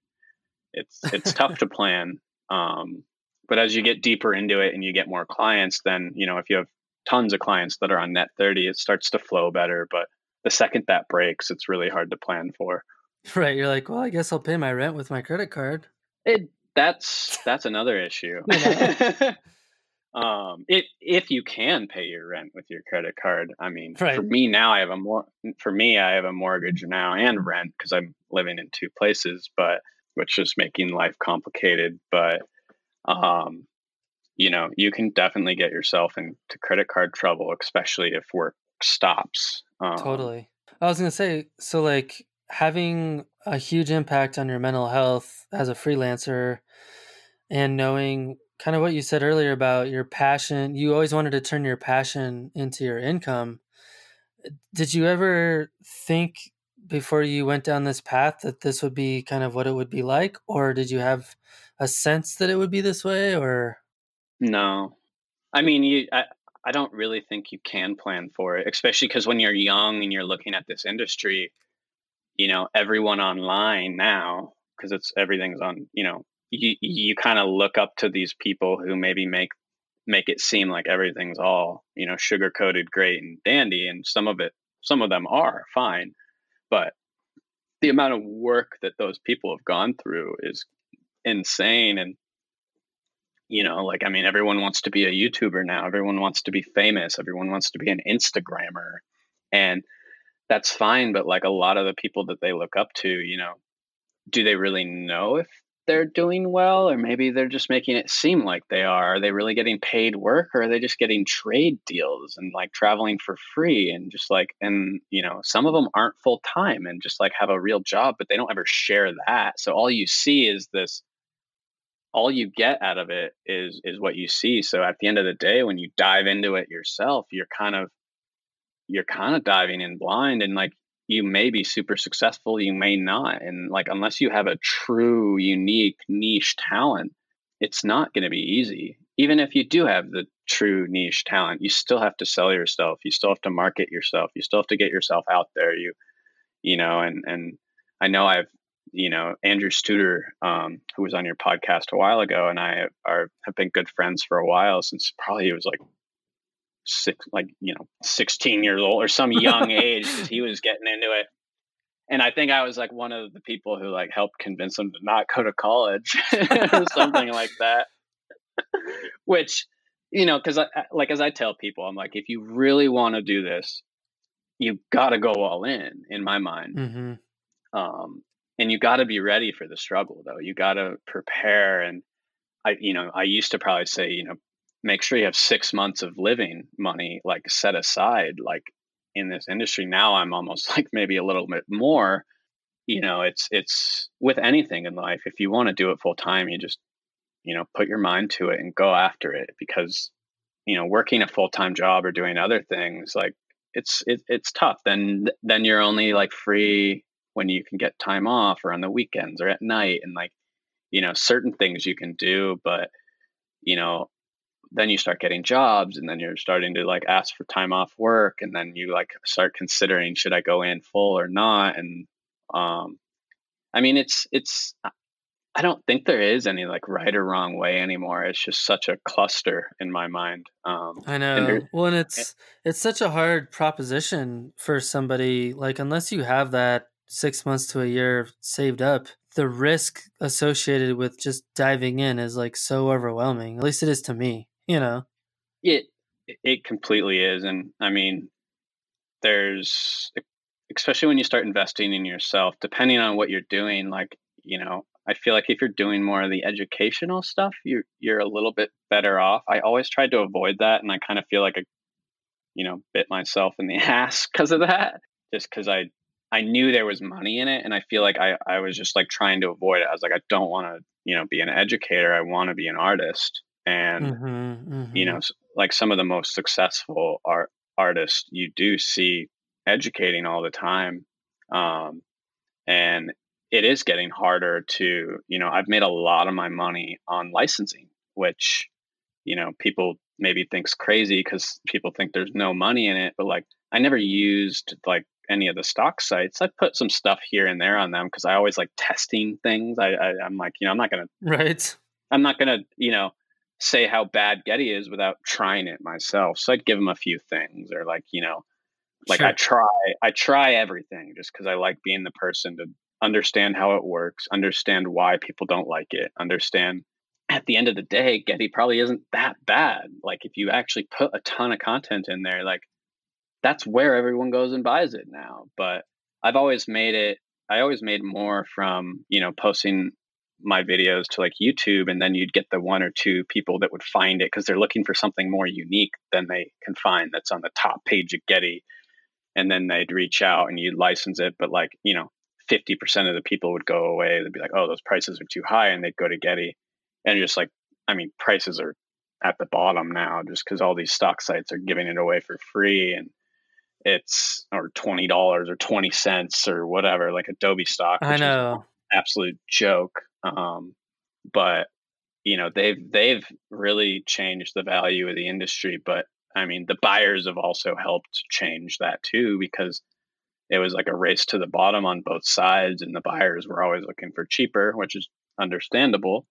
Speaker 2: it's, it's tough to plan. Um, but as you get deeper into it and you get more clients, then, you know, if you have tons of clients that are on net 30, it starts to flow better. But the second that breaks, it's really hard to plan for. <laughs>
Speaker 1: Right. You're like, well, I guess I'll pay my rent with my credit card.
Speaker 2: It, that's, that's another issue. <laughs> um if if you can pay your rent with your credit card i mean right. for me now i have a more for me i have a mortgage now and rent because i'm living in two places but which is making life complicated but um you know you can definitely get yourself into credit card trouble especially if work stops
Speaker 1: um, totally i was gonna say so like having a huge impact on your mental health as a freelancer and knowing kind of what you said earlier about your passion you always wanted to turn your passion into your income. Did you ever think before you went down this path that this would be kind of what it would be like or did you have a sense that it would be this way or?
Speaker 2: No. I mean you i, I don't really think you can plan for it especially because when you're young and you're looking at this industry you know everyone online now because it's everything's on you know you you kind of look up to these people who maybe make make it seem like everything's all you know sugar coated great and dandy and some of it some of them are fine but the amount of work that those people have gone through is insane and you know like i mean everyone wants to be a youtuber now everyone wants to be famous everyone wants to be an instagrammer and that's fine but like a lot of the people that they look up to you know do they really know if they're doing well or maybe they're just making it seem like they are. Are they really getting paid work or are they just getting trade deals and like traveling for free and just like and you know some of them aren't full time and just like have a real job but they don't ever share that. So all you see is this all you get out of it is is what you see. So at the end of the day when you dive into it yourself you're kind of you're kind of diving in blind and like you may be super successful, you may not. And like, unless you have a true, unique, niche talent, it's not going to be easy. Even if you do have the true niche talent, you still have to sell yourself. You still have to market yourself. You still have to get yourself out there. You, you know, and, and I know I've, you know, Andrew Studer, um, who was on your podcast a while ago, and I are have been good friends for a while since probably it was like six, like you know, sixteen years old or some young <laughs> age because he was getting into it. And I think I was like one of the people who like helped convince him to not go to college <laughs> or something <laughs> like that. Which, you know, because I like as I tell people, I'm like, if you really want to do this, you got to go all in. In my mind, mm-hmm. um, and you got to be ready for the struggle, though. You got to prepare and I, you know, I used to probably say, you know, make sure you have six months of living money like set aside like in this industry. Now i'm almost <laughs> like maybe a little bit more. You know it's it's with anything in life if you want to do it full time you just you know put your mind to it and go after it because you know working a full-time job or doing other things like it's it, it's tough. Then then you're only like free when you can get time off or on the weekends or at night and like you know certain things you can do but you know then you start getting jobs and then you're starting to like ask for time off work and then you like start considering should i go in full or not? And um i mean it's it's i don't think there is any like right or wrong way anymore. It's just such a cluster in my mind um
Speaker 1: i know. and well and it's it's such a hard proposition for somebody like unless you have that six months to a year saved up the risk associated with just diving in is like so overwhelming at least it is to me you know?
Speaker 2: It it completely is and i mean there's especially when you start investing in yourself depending on what you're doing like you know i feel like if you're doing more of the educational stuff you're you're a little bit better off. I always tried to avoid that and i kind of feel like a you know bit myself in the <laughs> ass because of that just because i i knew there was money in it and i feel like i i was just like trying to avoid it. I was like i don't want to you know be an educator i want to be an artist and mm-hmm, mm-hmm. you know like some of the most successful art artists you do see educating all the time um, and it is getting harder to you know i've made a lot of my money on licensing which you know people maybe thinks crazy because people think there's no money in it but like i never used like any of the stock sites. I put some stuff here and there on them because i always like testing things. I, I i'm like you know i'm not gonna
Speaker 1: right.
Speaker 2: I'm not gonna you know say how bad Getty is without trying it myself. So I'd give him a few things or like, you know, like sure. I try I try everything just cuz I like being the person to understand how it works, understand why people don't like it, understand at the end of the day Getty probably isn't that bad. Like if you actually put a ton of content in there like that's where everyone goes and buys it now. But I've always made it I always made more from, you know, posting my videos to like YouTube, and then you'd get the one or two people that would find it because they're looking for something more unique than they can find that's on the top page of Getty. And then they'd reach out and you'd license it, but like, you know, 50% of the people would go away. They'd be like, oh, those prices are too high. And they'd go to Getty. And just like, I mean, prices are at the bottom now just because all these stock sites are giving it away for free. And it's or $20 or 20 cents or whatever, like Adobe stock.
Speaker 1: I know.
Speaker 2: absolute joke. Um, but you know they've they've really changed the value of the industry. But I mean, the buyers have also helped change that too because it was like a race to the bottom on both sides, and the buyers were always looking for cheaper, which is understandable.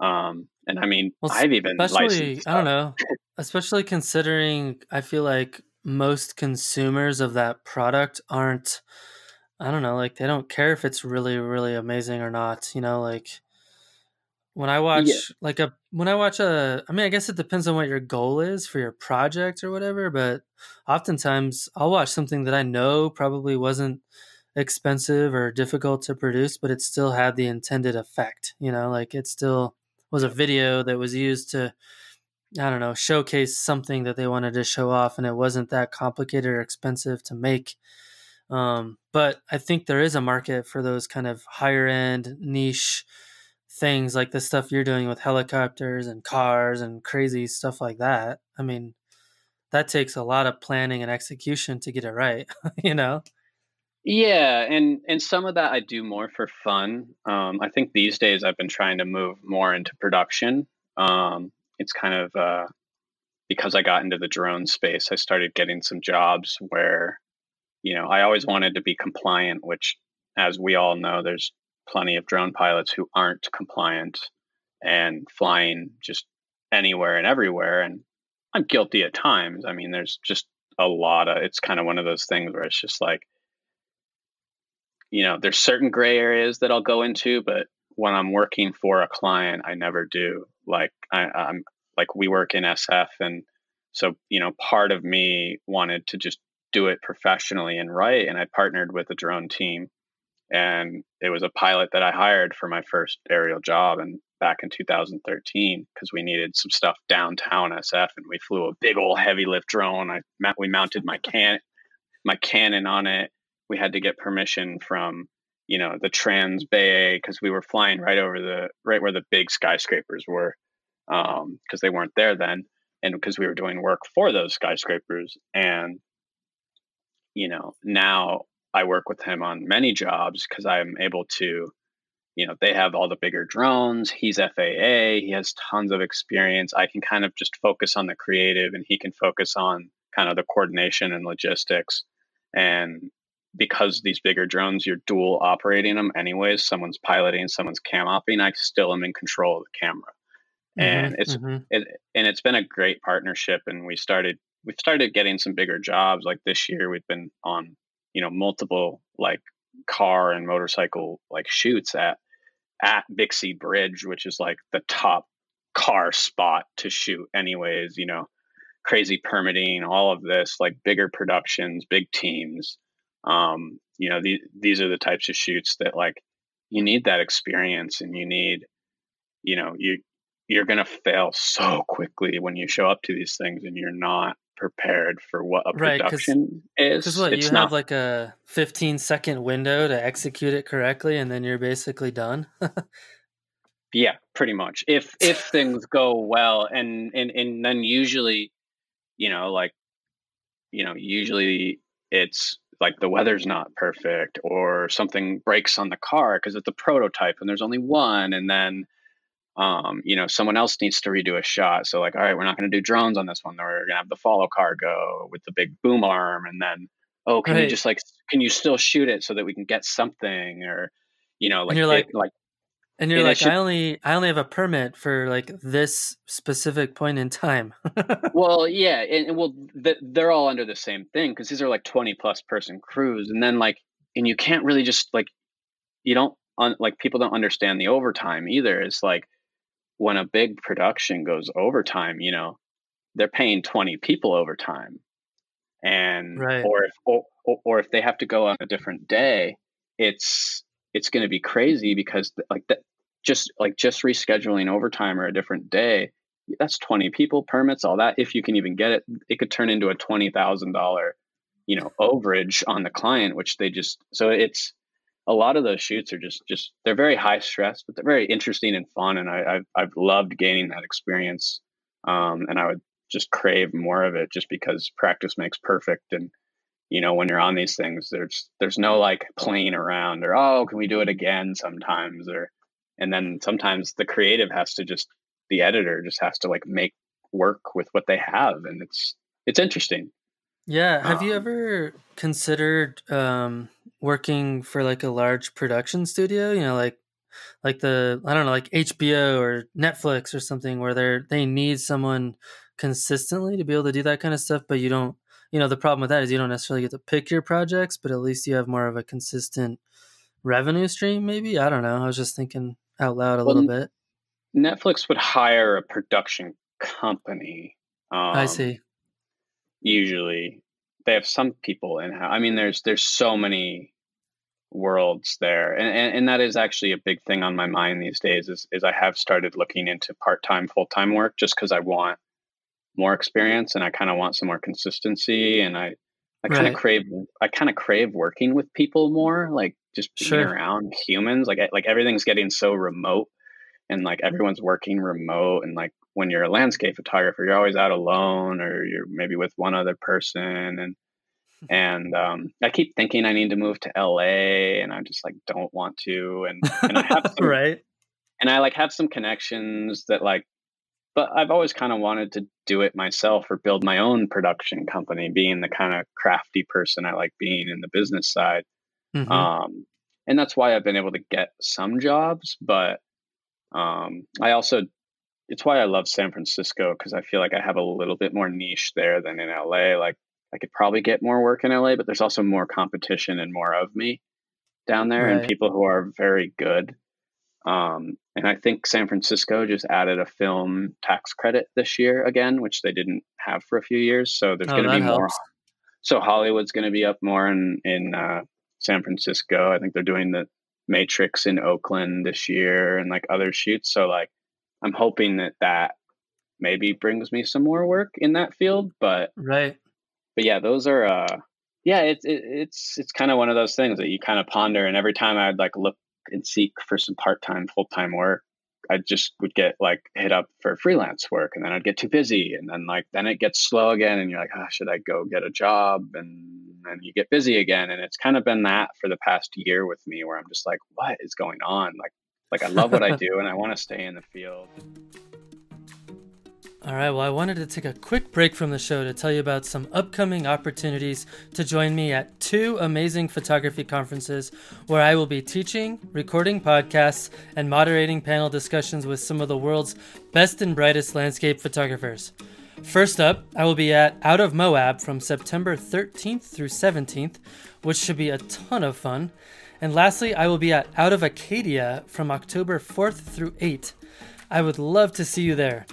Speaker 2: Um, and I mean, well, I've even licensed.
Speaker 1: I don't know, especially considering I feel like most consumers of that product aren't. I don't know, like they don't care if it's really, really amazing or not. You know, like when I watch yeah. like a when I watch a I mean I guess it depends on what your goal is for your project or whatever, but oftentimes I'll watch something that I know probably wasn't expensive or difficult to produce, but it still had the intended effect, you know, like it still was a video that was used to I don't know, showcase something that they wanted to show off and it wasn't that complicated or expensive to make. Um, but I think there is a market for those kind of higher end niche things like the stuff you're doing with helicopters and cars and crazy stuff like that. I mean, that takes a lot of planning and execution to get it right, <laughs> you know?
Speaker 2: Yeah, and and some of that I do more for fun. Um, I think these days I've been trying to move more into production. Um, it's kind of uh, because I got into the drone space, I started getting some jobs where, you know, I always wanted to be compliant, which, as we all know, there's plenty of drone pilots who aren't compliant and flying just anywhere and everywhere. And I'm guilty at times. I mean, there's just a lot of it's kind of one of those things where it's just like, you know, there's certain gray areas that I'll go into, but when I'm working for a client, I never do. Like I, I'm like we work in SF, and so you know, part of me wanted to just do it professionally and right, and I partnered with a drone team and it was a pilot that I hired for my first aerial job and back in 2013 because we needed some stuff downtown SF and we flew a big old heavy lift drone. I we mounted my can my Canon on it. We had to get permission from you know the Trans Bay because we were flying right over the right where the big skyscrapers were because um, they weren't there then and because we were doing work for those skyscrapers and you know now I work with him on many jobs because I'm able to, you know, they have all the bigger drones. He's FAA. He has tons of experience. I can kind of just focus on the creative and he can focus on kind of the coordination and logistics. And because these bigger drones, you're dual operating them anyways. Someone's piloting, someone's cam opping. I still am in control of the camera. Mm-hmm, and it's mm-hmm. it, and it's been a great partnership. And we started we've started getting some bigger jobs. Like this year, we've been on you know multiple like car and motorcycle like shoots at at Bixby Bridge, which is like the top car spot to shoot anyways, you know, crazy permitting, all of this, like bigger productions, big teams. Um, you know, the, these are the types of shoots that like you need that experience and you need, you know, you you're gonna fail so quickly when you show up to these things and you're not prepared for what a right, production is.
Speaker 1: Because what it's you not, have like a 15 second window to execute it correctly, and then you're basically done. <laughs>
Speaker 2: yeah, pretty much. If if things go well, and and and then usually, you know, like, you know, usually it's like the weather's not perfect or something breaks on the car because it's a prototype and there's only one and then um, you know, someone else needs to redo a shot. So like, all right, we're not going to do drones on this one. We're going to have the follow car go with the big boom arm, and then oh, can right. you just like, can you still shoot it so that we can get something, or you know, like,
Speaker 1: and you're like, it, like, and you're like, should... I only, I only have a permit for like this specific point in time.
Speaker 2: well, <laughs> yeah, and, and well, th- they're all under the same thing because these are like twenty plus person crews, and then like, and you can't really just like, you don't. Un- like people don't understand the overtime either. It's like when a big production goes overtime, you know, they're paying 20 people overtime. And right. or if or, or if they have to go on a different day, it's it's going to be crazy because like that just like just rescheduling overtime or a different day, that's 20 people permits all that if you can even get it, it could turn into a $20,000 you know overage on the client which they just so it's a lot of those shoots are just just they're very high stress, but they're very interesting and fun, and I, I've I've loved gaining that experience, um, and I would just crave more of it, just because practice makes perfect, and you know when you're on these things, there's there's no like playing around or oh can we do it again sometimes or and then sometimes the creative has to just the editor just has to like make work with what they have, and it's it's interesting.
Speaker 1: Yeah. Have um, you ever considered um, working for like a large production studio? You know, like like the I don't know, like HBO or Netflix or something where they're they need someone consistently to be able to do that kind of stuff, but you don't you know, the problem with that is you don't necessarily get to pick your projects, but at least you have more of a consistent revenue stream, maybe. I don't know. I was just thinking out loud a well, little bit.
Speaker 2: Netflix would hire a production company.
Speaker 1: Um, I see.
Speaker 2: Usually, they have some people in. I mean, there's there's so many worlds there, and, and and that is actually a big thing on my mind these days. Is is I have started looking into part time, full time work just because I want more experience and I kind of want some more consistency, and I I kind of right. crave I kind of crave working with people more, like just being sure. around humans. Like like everything's getting so remote and like mm-hmm. everyone's working remote and like when you're a landscape photographer you're always out alone or you're maybe with one other person and and um, I keep thinking I need to move to LA and I just like don't want to and and I have <laughs> some,
Speaker 1: right
Speaker 2: and I like have some connections that like but I've always kind of wanted to do it myself or build my own production company being the kind of crafty person I like being in the business side mm-hmm. um, and that's why I've been able to get some jobs but um, I also, it's why I love San Francisco because I feel like I have a little bit more niche there than in LA. Like I could probably get more work in LA, but there's also more competition and more of me down there right. and people who are very good. Um, and I think San Francisco just added a film tax credit this year again, which they didn't have for a few years. So there's oh, going to be helps. more. So Hollywood's going to be up more in in uh, San Francisco. I think they're doing the Matrix in Oakland this year and like other shoots. So like I'm hoping that that maybe brings me some more work in that field. But
Speaker 1: right.
Speaker 2: But yeah, those are uh yeah, it's it, it's it's kind of one of those things that you kind of ponder. And every time I'd like look and seek for some part time, full time work, I just would get like hit up for freelance work and then I'd get too busy and then like then it gets slow again and you're like, oh, should I go get a job? And then you get busy again. And it's kind of been that for the past year with me where I'm just like, what is going on? Like like I love what I <laughs> do and I want to stay in the field.
Speaker 1: All right, well, I wanted to take a quick break from the show to tell you about some upcoming opportunities to join me at two amazing photography conferences where I will be teaching, recording podcasts, and moderating panel discussions with some of the world's best and brightest landscape photographers. First up, I will be at Out of Moab from September 13th through 17th, which should be a ton of fun. And lastly, I will be at Out of Acadia from October 4th through 8th. I would love to see you there.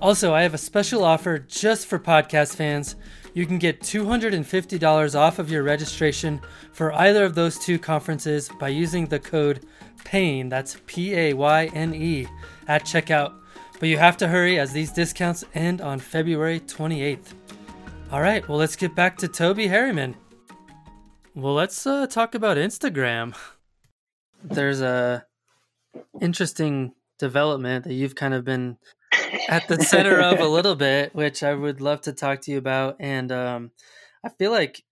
Speaker 1: Also, I have a special offer just for podcast fans. You can get $250 off of your registration for either of those two conferences by using the code PAYNE, that's P A Y N E, at checkout. But you have to hurry as these discounts end on February 28th. All right, well, let's get back to Toby Harriman. Well, let's uh, talk about Instagram. <laughs> There's a interesting development that you've kind of been at the center of a <laughs> little bit, which I would love to talk to you about. And um, I feel like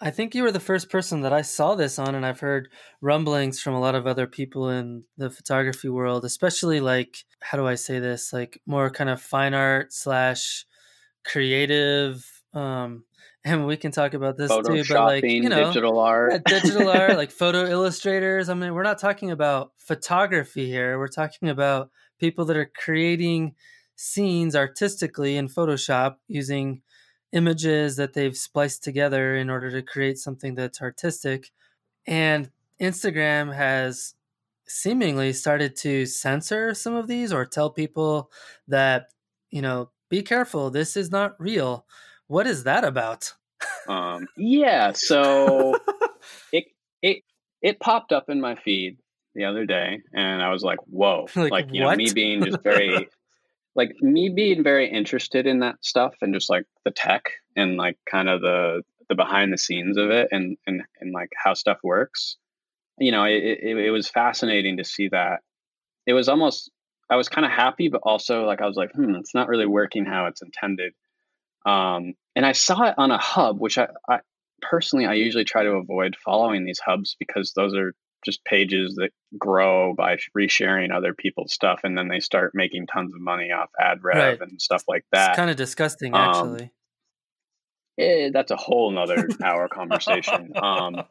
Speaker 1: I think you were the first person that I saw this on, and I've heard rumblings from a lot of other people in the photography world, especially like how do I say this, like more kind of fine art slash creative. Um, and we can talk about this too, but like you know,
Speaker 2: digital art,
Speaker 1: yeah, digital art, like <laughs> photo illustrators. I mean, we're not talking about photography here. We're talking about people that are creating scenes artistically in Photoshop using images that they've spliced together in order to create something that's artistic. And Instagram has seemingly started to censor some of these or tell people that, you know, be careful, this is not real. What is that about?
Speaker 2: um, yeah, so <laughs> it it it popped up in my feed the other day, and I was like, "Whoa!" <laughs> Like, like you what? know, me being just very, <laughs> like me being very interested in that stuff and just like the tech and like kind of the the behind the scenes of it and and and like how stuff works. You know, it it, it was fascinating to see that. It was almost I was kind of happy, but also like I was like, hmm, it's not really working how it's intended. Um, and I saw it on a hub, which I, I personally I usually try to avoid following these hubs because those are just pages that grow by resharing other people's stuff and then they start making tons of money off ad rev right. and stuff like that.
Speaker 1: It's kind of disgusting actually. Um,
Speaker 2: it, that's a whole nother hour conversation. Um,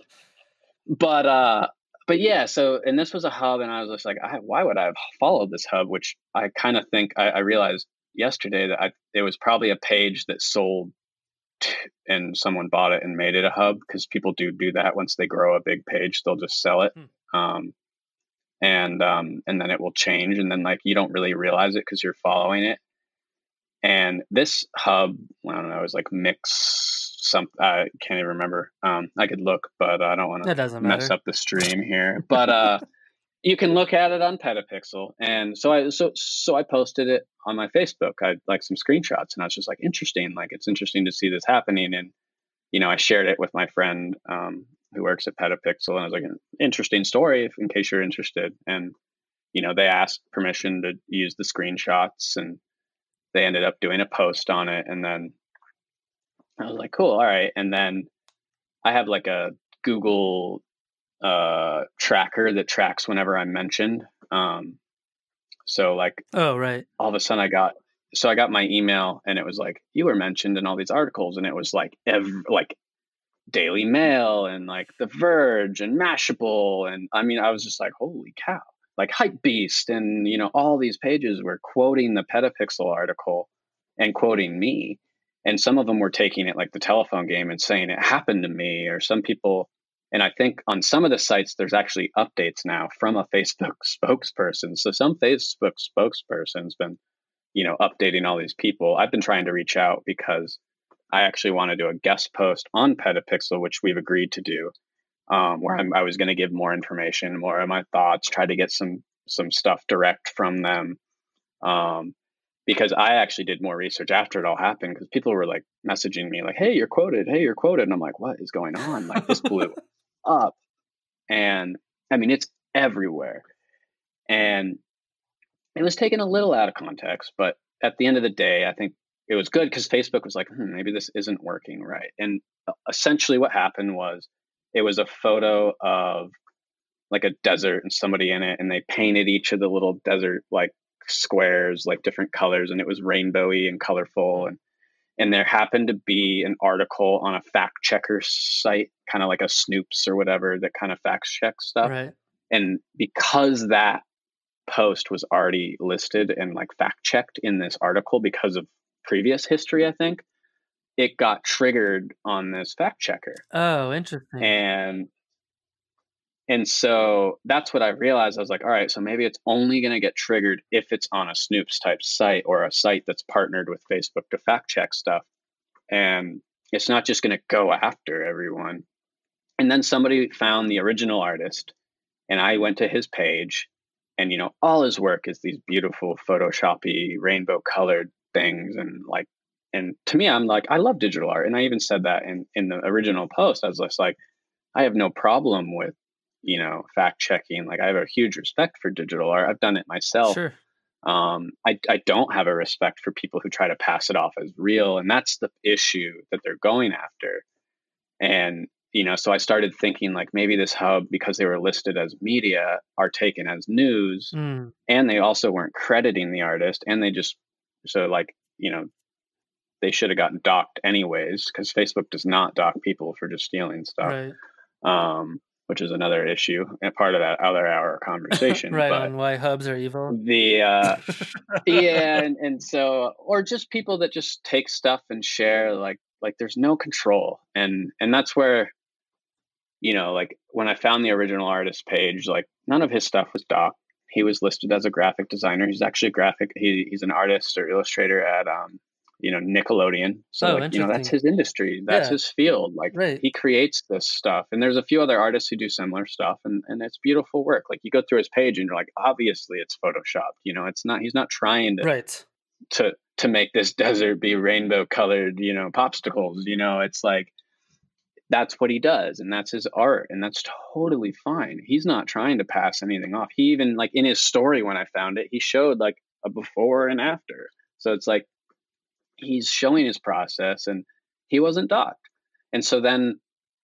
Speaker 2: but uh, but yeah, so and this was a hub, and I was just like, I, why would I have followed this hub? Which I kind of think I, I, realized yesterday that I, it was probably a page that sold, and someone bought it and made it a hub because people do do that once they grow a big page, they'll just sell it, hmm. um, and um, and then it will change, and then like you don't really realize it because you're following it. And this hub, I don't know, it was like mix some I can't even remember. Um, I could look, but I don't want to mess up the stream here. <laughs> But uh, you can look at it on Petapixel, and so I so so I posted it on my Facebook. I like some screenshots, and I was just like, interesting. Like it's interesting to see this happening, and you know, I shared it with my friend um, who works at Petapixel, and I was like, an interesting story, if in case you're interested. And you know, they asked permission to use the screenshots, and they ended up doing a post on it, and then I was like, cool, all right. And then I have like a Google uh, tracker that tracks whenever I'm mentioned. Um, so like,
Speaker 1: oh right,
Speaker 2: all of a sudden I got so I got my email and it was like you were mentioned in all these articles and it was like ev- like Daily Mail and like The Verge and Mashable and I mean I was just like holy cow like Hype Beast and you know all these pages were quoting the Petapixel article and quoting me and some of them were taking it like the telephone game and saying it happened to me or some people and i think on some of the sites there's actually updates now from a facebook <laughs> spokesperson so some facebook spokesperson's been you know updating all these people i've been trying to reach out because i actually want to do a guest post on petapixel which we've agreed to do um, where I'm, i was going to give more information more of my thoughts try to get some some stuff direct from them um, because I actually did more research after it all happened because people were like messaging me like, "Hey, you're quoted. Hey, you're quoted." And I'm like, "What is going on?" Like this blew up, and I mean it's everywhere, and it was taken a little out of context. But at the end of the day, I think it was good because Facebook was like, hmm, "Maybe this isn't working right." And uh, essentially, what happened was it was a photo of like a desert and somebody in it, and they painted each of the little desert like squares, like different colors, and it was rainbowy and colorful. And and there happened to be an article on a fact checker site, kind of like a Snopes or whatever, that kind of fact checks stuff.
Speaker 1: Right.
Speaker 2: And because that post was already listed and like fact checked in this article because of previous history, I think it got triggered on this fact checker.
Speaker 1: Oh, interesting.
Speaker 2: And and so that's what I realized. I was like, all right, so maybe it's only going to get triggered if it's on a Snopes type site or a site that's partnered with Facebook to fact check stuff. And it's not just going to go after everyone. And then somebody found the original artist, and I went to his page, and you know, all his work is these beautiful Photoshoppy, rainbow colored things, and like, and to me, I'm like, I love digital art, and I even said that in in the original post. I was just like, I have no problem with you know, fact checking. Like I have a huge respect for digital art. I've done it myself.
Speaker 1: Sure.
Speaker 2: Um, I, I don't have a respect for people who try to pass it off as real. And that's the issue that they're going after. And, you know, so I started thinking like maybe this hub, because they were listed as media, are taken as news. Mm. And they also weren't crediting the artist. And they just, so like, you know, they should have gotten docked anyways, because Facebook does not dock people for just stealing stuff.
Speaker 1: Right.
Speaker 2: Um, which is another issue and part of that other hour conversation. <laughs>
Speaker 1: right but on why hubs are evil.
Speaker 2: The uh, <laughs> yeah, and, and so or just people that just take stuff and share like like there's no control and and that's where you know like when I found the original artist page like none of his stuff was doc. He was listed as a graphic designer. He's actually a graphic. He, he's an artist or illustrator at um, you know Nickelodeon. So oh, like, you know that's his industry. That's yeah. his field. Like right. he creates this stuff. And there's a few other artists who do similar stuff and and it's beautiful work. Like you go through his page and you're like obviously it's photoshopped. You know, it's not he's not trying to
Speaker 1: right.
Speaker 2: to to make this <laughs> desert be rainbow colored, you know, popsicles, you know, it's like that's what he does and that's his art and that's totally fine. He's not trying to pass anything off. He even like in his story when I found it, he showed like a before and after. So it's like he's showing his process and he wasn't docked. And so then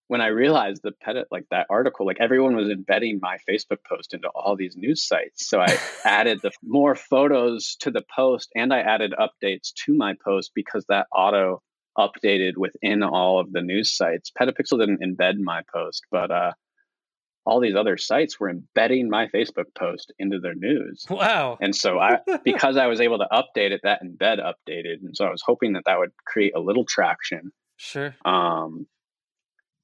Speaker 2: when I realized the pet like that article, like everyone was embedding my Facebook post into all these news sites. So I <laughs> added the more photos to the post and I added updates to my post because that auto updated within all of the news sites. Petapixel didn't embed my post, but uh, all these other sites were embedding my Facebook post into their news.
Speaker 1: Wow.
Speaker 2: And so I <laughs> because I was able to update it, that embed updated. And so I was hoping that that would create a little traction.
Speaker 1: Sure.
Speaker 2: Um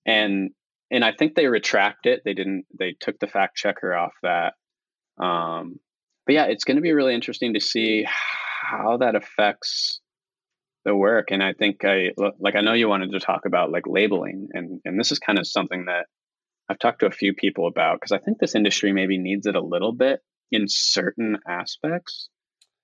Speaker 2: and and I think they retract it. They didn't they took the fact checker off that. Um but yeah, it's going to be really interesting to see how that affects the work. And I think I like I know you wanted to talk about like labeling, and and this is kind of something that I've talked to a few people about because I think this industry maybe needs it a little bit in certain aspects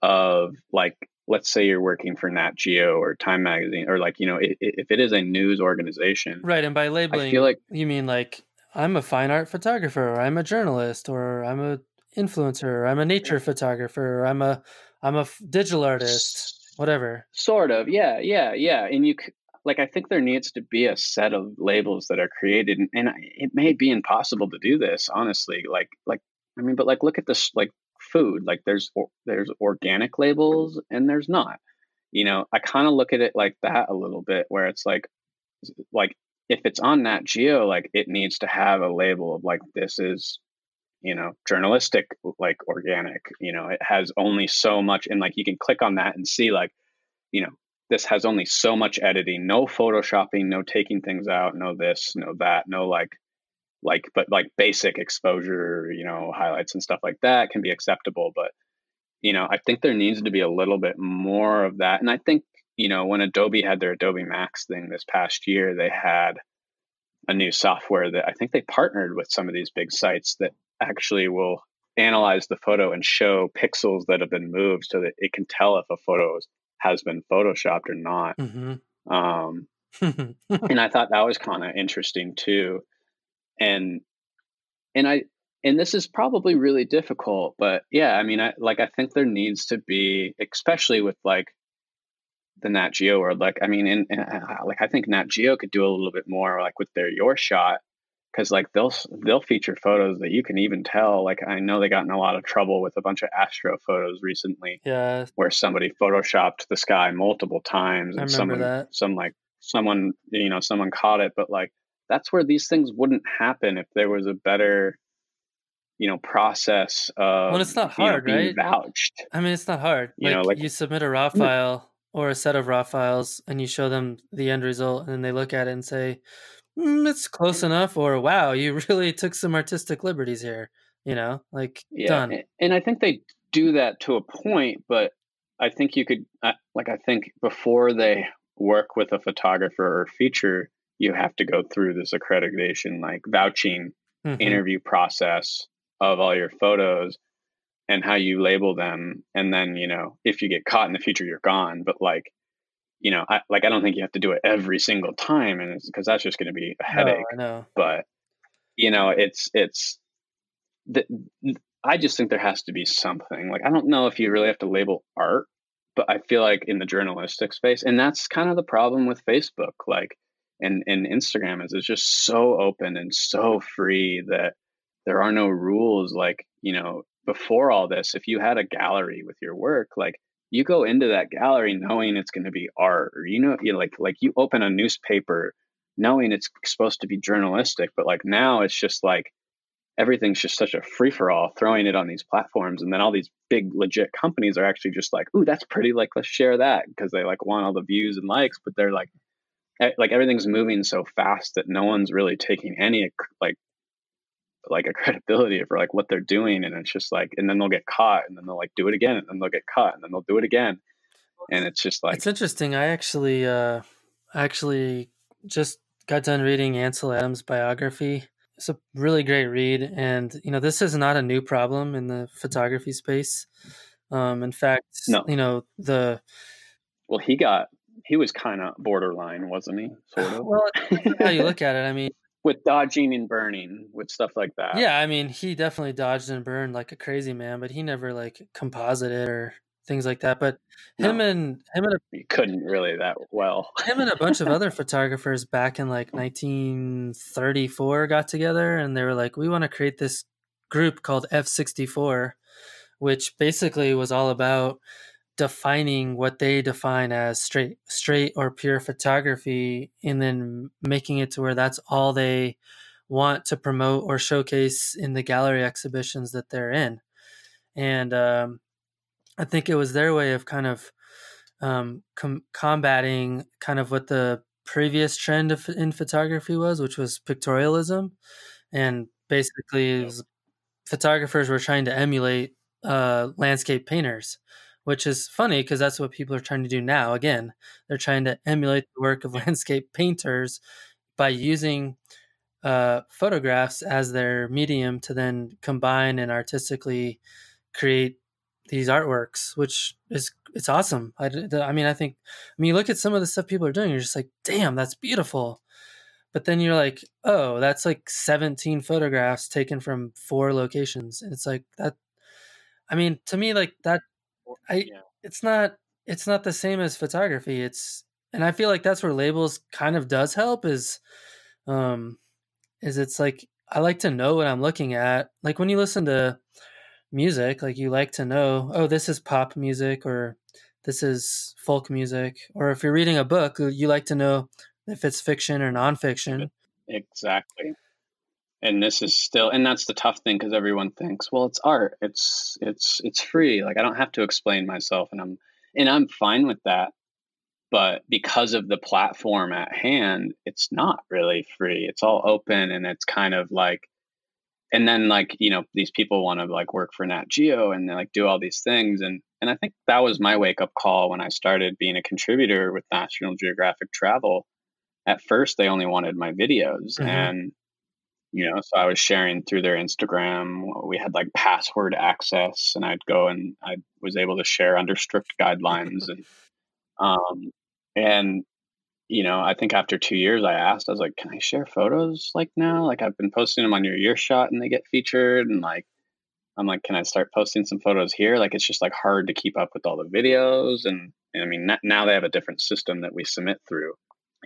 Speaker 2: of like let's say you're working for Nat Geo or Time Magazine or like you know it, it, if it is a news organization,
Speaker 1: right? And by labeling,
Speaker 2: I feel like
Speaker 1: you mean like I'm a fine art photographer, or I'm a journalist, or I'm a influencer, or I'm a nature photographer, or I'm a I'm a digital artist whatever.
Speaker 2: Sort of, yeah, yeah, yeah. And you like, I think there needs to be a set of labels that are created, and, and it may be impossible to do this, honestly. Like, like I mean, but like, look at this, like food. Like, there's there's organic labels and there's not. You know, I kind of look at it like that a little bit, where it's like, like if it's on Nat Geo, like it needs to have a label of like this is you know journalistic like organic you know it has only so much and like you can click on that and see like you know this has only so much editing no photoshopping no taking things out no this no that no like like but like basic exposure you know highlights and stuff like that can be acceptable but you know i think there needs to be a little bit more of that and i think you know when adobe had their adobe max thing this past year they had a new software that i think they partnered with some of these big sites that actually will analyze the photo and show pixels that have been moved so that it can tell if a photo has been photoshopped or not. Mm-hmm. Um, <laughs> and I thought that was kind of interesting too. And and I and this is probably really difficult, but yeah, I mean, I like I think there needs to be, especially with like the Nat Geo world. Like, I mean, and, and uh, like I think Nat Geo could do a little bit more, like with their Your Shot, because like they'll they'll feature photos that you can even tell like i know they got in a lot of trouble with a bunch of astro photos recently
Speaker 1: yeah.
Speaker 2: where somebody photoshopped the sky multiple times
Speaker 1: and
Speaker 2: someone
Speaker 1: that.
Speaker 2: some like someone you know someone caught it but like that's where these things wouldn't happen if there was a better you know process of
Speaker 1: well it's not hard
Speaker 2: know,
Speaker 1: right?
Speaker 2: vouched.
Speaker 1: I mean it's not hard. You like, know like you submit a raw hmm. file or a set of raw files and you show them the end result and then they look at it and say mm, it's close enough, or wow, you really took some artistic liberties here. You know, like
Speaker 2: yeah,
Speaker 1: done.
Speaker 2: And I think they do that to a point, but I think you could, like, I think before they work with a photographer or feature, you have to go through this accreditation, like vouching mm-hmm. interview process of all your photos and how you label them. And then, you know, if you get caught in the future, you're gone. But like, you know, I, like I don't mm-hmm. think you have to do it every single time, and because that's just going to be a headache.
Speaker 1: No.
Speaker 2: But you know, it's it's the, I just think there has to be something. Like I don't know if you really have to label art, but I feel like in the journalistic space, and that's kind of the problem with Facebook, like and and Instagram is it's just so open and so free that there are no rules. Like you know, before all this, if you had a gallery with your work, like you go into that gallery knowing it's going to be art or you know you like like you open a newspaper knowing it's supposed to be journalistic but like now it's just like everything's just such a free for all throwing it on these platforms and then all these big legit companies are actually just like ooh that's pretty like let's share that because they like want all the views and likes but they're like like everything's moving so fast that no one's really taking any like like a <laughs> credibility for like what they're doing and it's just like and then they'll get caught and then they'll like do it again and then they'll get caught and then they'll do it again and it's just like
Speaker 1: it's interesting i actually uh actually just got done reading ansel adams biography. It's a really great read and you know this is not a new problem in the photography space. Um in fact no. you know the
Speaker 2: well he got he was kind of borderline wasn't he? Sort of.
Speaker 1: Well how you look at it i <laughs> mean
Speaker 2: with dodging and burning with stuff like that.
Speaker 1: Yeah, I mean, he definitely dodged and burned like a crazy man, but he never like composited or things like that. But him no, and him and a,
Speaker 2: he couldn't really that well.
Speaker 1: him and a bunch of other <laughs> photographers back in like 1934 got together and they were like, we want to create this group called F64, which basically was all about defining what they define as straight straight or pure photography and then making it to where that's all they want to promote or showcase in the gallery exhibitions that they're in. And um, I think it was their way of kind of um, com- combating kind of what the previous trend of, in photography was, which was pictorialism. And basically, was, photographers were trying to emulate uh, landscape painters, which is funny because that's what people are trying to do now. Again, they're trying to emulate the work of <laughs> landscape painters by using uh, photographs as their medium to then combine and artistically create these artworks, which is it's awesome. I, I mean, I think, I mean, you look at some of the stuff people are doing, you're just like, damn, that's beautiful. But then you're like, oh, that's like 17 photographs taken from four locations. And it's like that. I mean, to me, like that, I, yeah. it's not, it's not the same as photography. It's, and I feel like that's where labels kind of does help is, um, is it's like, I like to know what I'm looking at. Like when you listen to, music like you like to know oh this is pop music or this is folk music or if you're reading a book you like to know if it's fiction or nonfiction
Speaker 2: exactly and this is still and that's the tough thing because everyone thinks well it's art. It's it's it's free. Like i don't have to explain myself and i'm and i'm fine with that but because of the platform at hand it's not really free. It's all open and it's kind of like and then like you know these people want to like work for nat geo and they like do all these things and and i think that was my wake up call when i started being a contributor with national geographic travel. At first they only wanted my videos mm-hmm. and you know so i was sharing through their instagram we had like password access and i'd go and i was able to share under strict guidelines and <laughs> um and you know, I think after two years, I asked, I was like, can I share photos like now? Like, I've been posting them on your year shot and they get featured. And like, I'm like, can I start posting some photos here? Like, it's just like hard to keep up with all the videos. And, and I mean, now they have a different system that we submit through.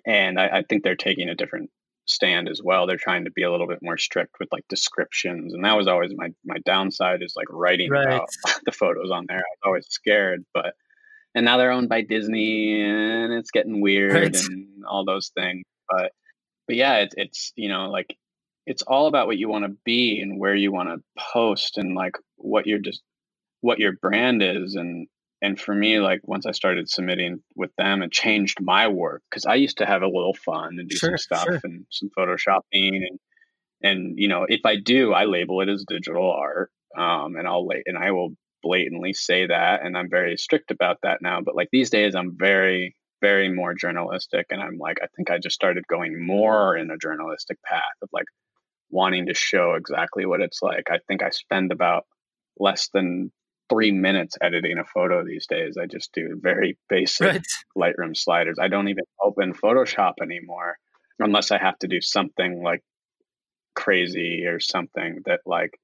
Speaker 2: And I, I think they're taking a different stand as well. They're trying to be a little bit more strict with like descriptions. And that was always my, my downside is like writing right. about <laughs> the photos on there. I was always scared, but and now they're owned by Disney, and it's getting weird right. and all those things. But but yeah, it's it's you know like it's all about what you want to be and where you want to post and like what you're just what your brand is and and for me like once i started submitting with them it changed my work because i used to have a little fun and do sure, some stuff sure. and some photoshopping and and you know if i do i label it as digital art um, and i'll and i will blatantly say that and I'm very strict about that now. But like these days I'm very, very more journalistic and I'm like I think I just started going more in a journalistic path of like wanting to show exactly what it's like. I think I spend about less than three minutes editing a photo these days. I just do very basic right. Lightroom sliders. I don't even open Photoshop anymore unless I have to do something like crazy or something that like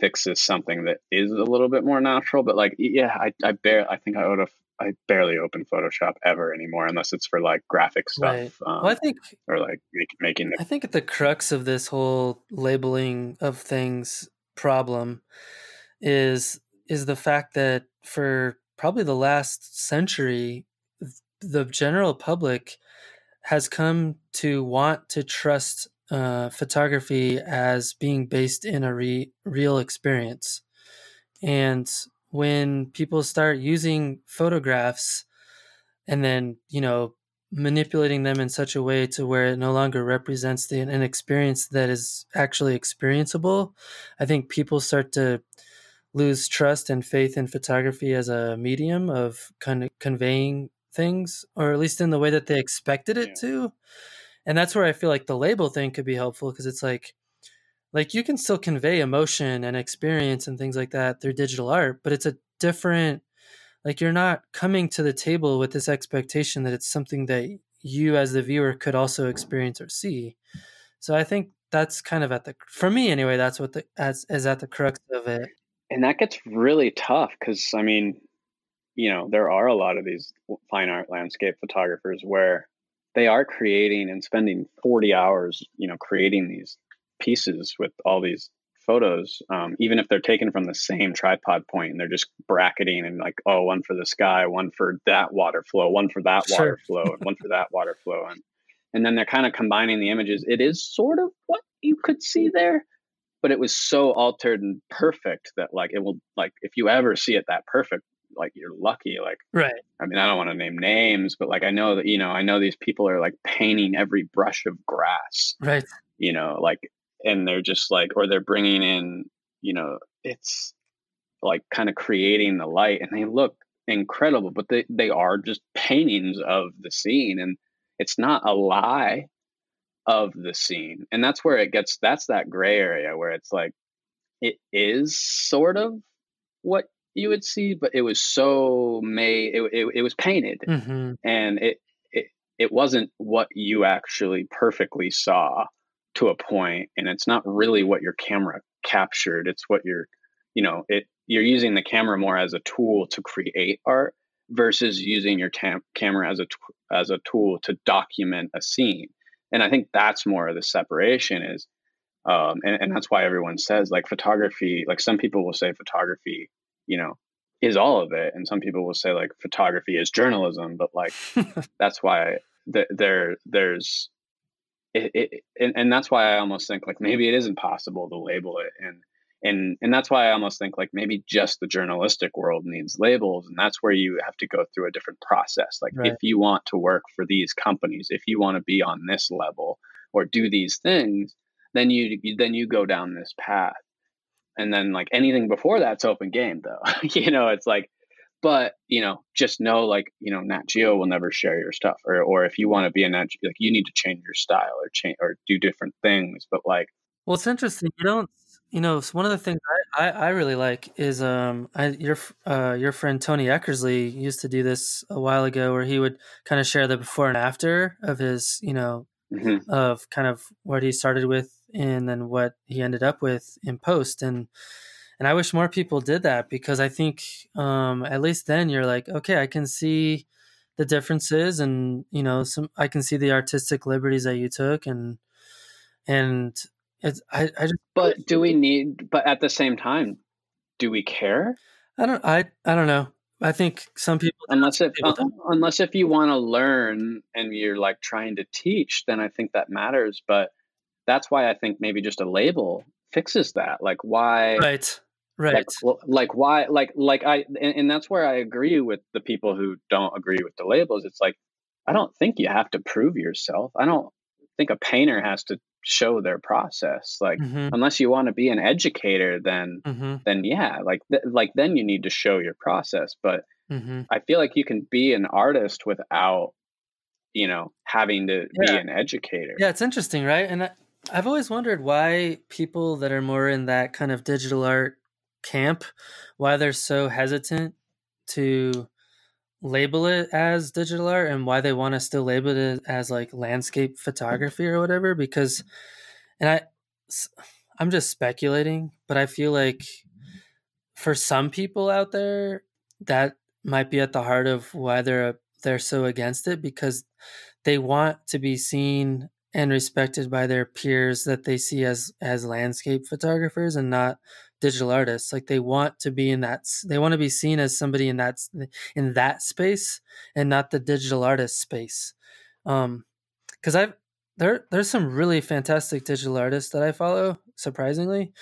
Speaker 2: fixes something that is a little bit more natural. But like, yeah, I I bare I think I would have I barely open Photoshop ever anymore unless it's for like graphic stuff. Right.
Speaker 1: Um, well, I think
Speaker 2: or like making.
Speaker 1: The- I think at the crux of this whole labeling of things problem is is the fact that for probably the last century, the general public has come to want to trust uh, photography as being based in a re- real experience. And when people start using photographs and then, you know, manipulating them in such a way to where it no longer represents the, an experience that is actually experienceable, I think people start to lose trust and faith in photography as a medium of kind of conveying things, or at least in the way that they expected it yeah. to. And that's where i feel like the label thing could be helpful because it's like like you can still convey emotion and experience and things like that through digital art but it's a different like you're not coming to the table with this expectation that it's something that you as the viewer could also experience or see. So i think that's kind of at the for me anyway that's what the as is at the crux of it
Speaker 2: and that gets really tough because i mean you know there are a lot of these fine art landscape photographers where they are creating and spending 40 hours, you know, creating these pieces with all these photos, um, even if they're taken from the same tripod point and they're just bracketing and like, oh, one for the sky, one for that water flow, one for that sure. water flow, and one for that water flow. And, and then they're kind of combining the images. It is sort of what you could see there but it was so altered and perfect that like it will like if you ever see it that perfect like you're lucky like
Speaker 1: right.
Speaker 2: I mean i don't want to name names but like i know that you know i know these people are like painting every brush of grass
Speaker 1: right.
Speaker 2: you know like and they're just like or they're bringing in you know it's like kind of creating the light and they look incredible but they they are just paintings of the scene and it's not a lie of the scene and that's where it gets that's that gray area where it's like it is sort of what you would see but it was so made it, it, it was painted mm-hmm. and it, it it wasn't what you actually perfectly saw to a point and it's not really what your camera captured it's what you're you know it you're using the camera more as a tool to create art versus using your tam- camera as a t- as a tool to document a scene and i think that's more of the separation is um, and, and that's why everyone says like photography like some people will say photography you know is all of it and some people will say like photography is journalism but like <laughs> that's why th- there there's it, it, and, and that's why I almost think like maybe it isn't possible to label it and and and that's why I almost think like maybe just the journalistic world needs labels and that's where you have to go through a different process like right. if you want to work for these companies if you want to be on this level or do these things then you then you go down this path and then like anything before that's open game though <laughs> you know it's like but you know just know like you know nat geo will never share your stuff or or if you want to be a nat geo, like you need to change your style or change or do different things but like
Speaker 1: well it's interesting you don't you know one of the things i i, I really like is um I, your uh your friend tony eckersley used to do this a while ago where he would kind of share the before and after of his you know mm-hmm. of kind of what he started with and then what he ended up with in post and and I wish more people did that because I think um, at least then you're like, okay, I can see the differences, and you know, some I can see the artistic liberties that you took, and and it's I, I just.
Speaker 2: But do we need? But at the same time, do we care?
Speaker 1: I don't. I I don't know. I think some people
Speaker 2: unless if people uh, unless if you want to learn and you're like trying to teach, then I think that matters. But that's why I think maybe just a label fixes that. Like why?
Speaker 1: Right. Right.
Speaker 2: Like, well, like why? Like like I and, and that's where I agree with the people who don't agree with the labels. It's like I don't think you have to prove yourself. I don't think a painter has to show their process like mm-hmm. unless you want to be an educator then mm-hmm. then yeah like th- like then you need to show your process but mm-hmm. i feel like you can be an artist without you know having to yeah. be an educator
Speaker 1: yeah it's interesting right and I, i've always wondered why people that are more in that kind of digital art camp why they're so hesitant to label it as digital art and why they want to still label it as like landscape photography or whatever because and i i'm just speculating but i feel like for some people out there that might be at the heart of why they're they're so against it because they want to be seen and respected by their peers that they see as as landscape photographers and not digital artists like they want to be in that they want to be seen as somebody in that in that space and not the digital artist space um because i've there there's some really fantastic digital artists that i follow surprisingly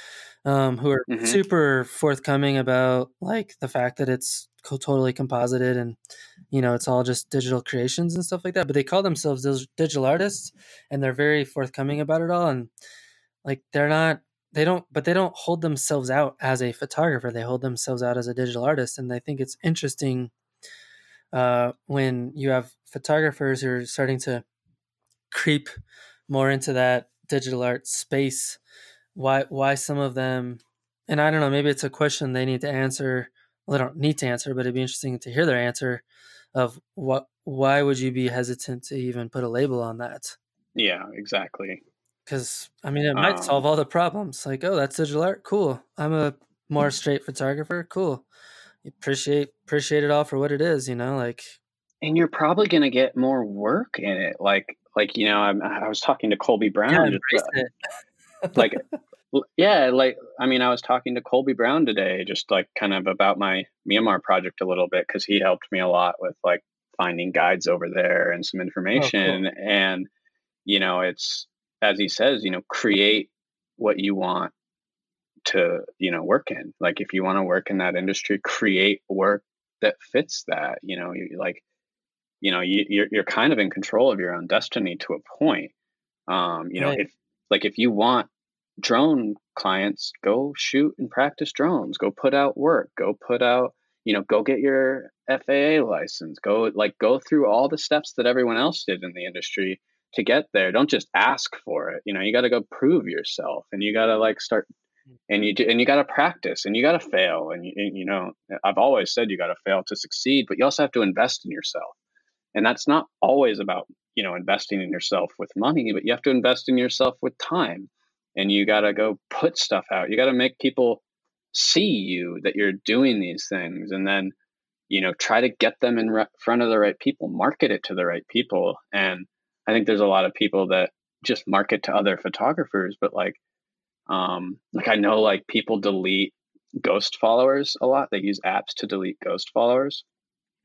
Speaker 1: um who are mm-hmm. super forthcoming about like the fact that it's co- totally composited and you know it's all just digital creations and stuff like that but they call themselves digital artists and they're very forthcoming about it all and like they're not they don't but they don't hold themselves out as a photographer. They hold themselves out as a digital artist. And i think it's interesting uh, when you have photographers who are starting to creep more into that digital art space why why some of them and i don't know maybe it's a question they need to answer well they don't need to answer but it'd be interesting to hear their answer of what why would you be hesitant to even put a label on that?
Speaker 2: Yeah exactly
Speaker 1: because I mean, it might um, solve all the problems. Like, oh, that's digital art. Cool. I'm a more <laughs> straight photographer. Cool. Appreciate appreciate it all for what it is. You know, like.
Speaker 2: And you're probably gonna get more work in it. Like, like you know, I'm, i was talking to Colby Brown. Yeah, uh, like, yeah, like I mean, I was talking to Colby Brown today, just like kind of about my Myanmar project a little bit because he helped me a lot with like finding guides over there and some information. Oh, cool. And you know, it's as he says, you know, create what you want to you know work in. Like if you want to work in that industry create work that fits that you know you like you know you, you're, you're kind of in control of your own destiny to a point. Um you right. know if like if you want drone clients go shoot and practice drones. Go put out work. Go put out you know go get your faa license. Go like go through all the steps that everyone else did in the industry to get there don't just ask for it you know you got to go prove yourself and you got to like start and you do, and you got to practice and you got to fail and you, you know i've always said you got to fail to succeed but you also have to invest in yourself. And that's not always about you know investing in yourself with money but you have to invest in yourself with time and you got to go put stuff out. You got to make people see you that you're doing these things and then you know try to get them in re- front of the right people market it to the right people and i think there's a lot of people that just market to other photographers but like um, like I know like people delete ghost followers a lot. They use apps to delete ghost followers,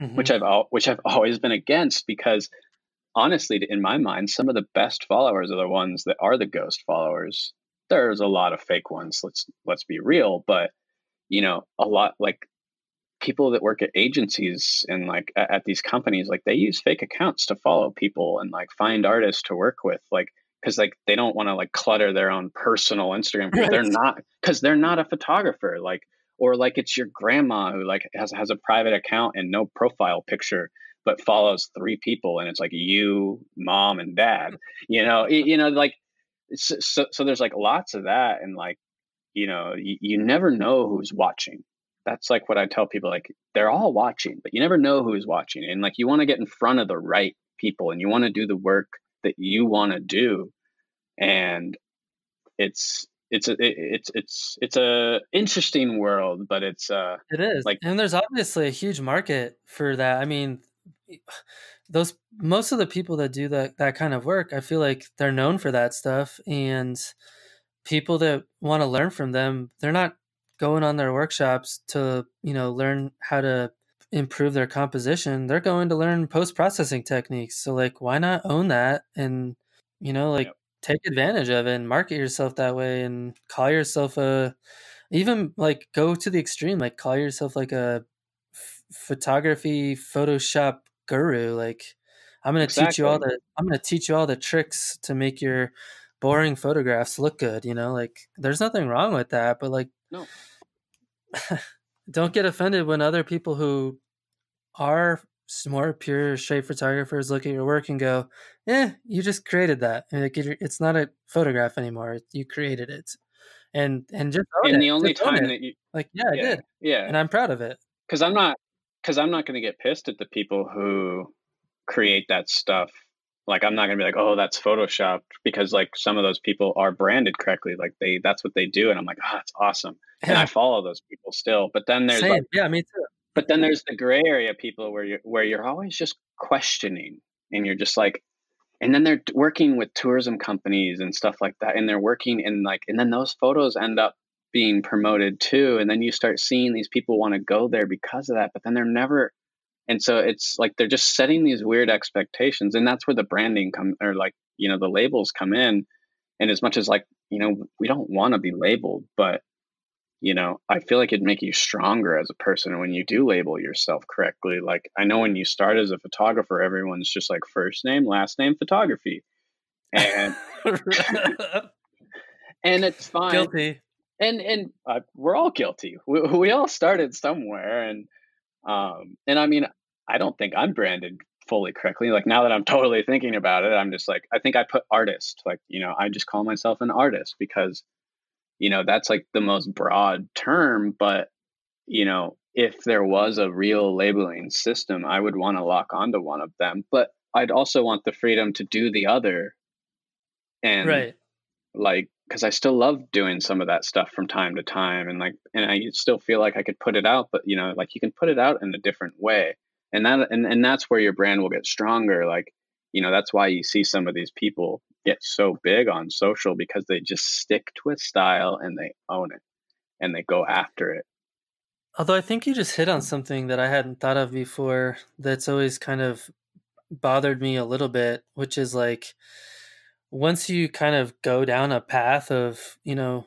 Speaker 2: mm-hmm. which I've al- which I've <laughs> always been against because honestly, in my mind, some of the best followers are the ones that are the ghost followers. There's a lot of fake ones. Let's let's be real, but you know, a lot like people that work at agencies and like at, these companies, like they use fake accounts to follow people and like find artists to work with. Like because like they don't want to like clutter their own personal Instagram <laughs> because they're not because they're not a photographer like or like it's your grandma who like has has a private account and no profile picture but follows three people and it's like you mom and dad <laughs> you know you know like so so there's like lots of that and like you know you, you never know who's watching that's like what I tell people like they're all watching but you never know who's watching and like you want to get in front of the right people and you want to do the work that you want to do and it's it's a it's it's it's a interesting world but it's uh
Speaker 1: it is like and there's obviously a huge market for that i mean <sighs> those most of the people that do that that kind of work i feel like they're known for that stuff and people that want to learn from them they're not going on their workshops to you know learn how to improve their composition they're going to learn post processing techniques so like why not own that and you know like yep. take advantage of it and market yourself that way and call yourself a even like go to the extreme like call yourself like a f- photography photoshop guru like i'm going to exactly. teach you all the i'm going to teach you all the tricks to make your boring photographs look good you know like there's nothing wrong with that but like
Speaker 2: no <laughs>
Speaker 1: don't get offended when other people who are more pure straight photographers look at your work and go, "Yeah, you just created that. It's not a photograph anymore. You created it." And and just
Speaker 2: and
Speaker 1: it.
Speaker 2: the only just time that you
Speaker 1: like, yeah, yeah, I did.
Speaker 2: Yeah,
Speaker 1: and I'm proud of it.
Speaker 2: Because I'm not because I'm not going to get pissed at the people who create that stuff. Like I'm not going to be like, "Oh, that's photoshopped," because like some of those people are branded correctly. Like they that's what they do, and I'm like, "Ah, oh, that's awesome." Yeah. And I <laughs> follow those people still. But then there's
Speaker 1: Same.
Speaker 2: like,
Speaker 1: yeah, me too
Speaker 2: but then there's the gray area people where you're where you're always just questioning and you're just like and then they're working with tourism companies and stuff like that and they're working in like and then those photos end up being promoted too and then you start seeing these people want to go there because of that but then they're never and so it's like they're just setting these weird expectations and that's where the branding come or like you know the labels come in and as much as like you know we don't want to be labeled but you know, I feel like it'd make you stronger as a person when you do label yourself correctly. Like I know when you start as a photographer, everyone's just like first name, last name, photography, and <laughs> and it's fine.
Speaker 1: Guilty.
Speaker 2: And and uh, we're all guilty. We, we all started somewhere, and um and I mean, I don't think I'm branded fully correctly. Like now that I'm <laughs> totally thinking about it, I'm just like I think I put artist. Like you know, I just call myself an artist because you know that's like the most broad term but you know if there was a real labeling system i would want to lock onto one of them but i'd also want the freedom to do the other and
Speaker 1: right
Speaker 2: like because i still love doing some of that stuff from time to time and like and i still feel like i could put it out but you know like you can put it out in a different way and that and, and that's where your brand will get stronger like you know that's why you see some of these people get so big on social because they just stick to a style and they own it and they go after it.
Speaker 1: Although I think you just hit on something that I hadn't thought of before that's always kind of bothered me a little bit, which is like once you kind of go down a path of you know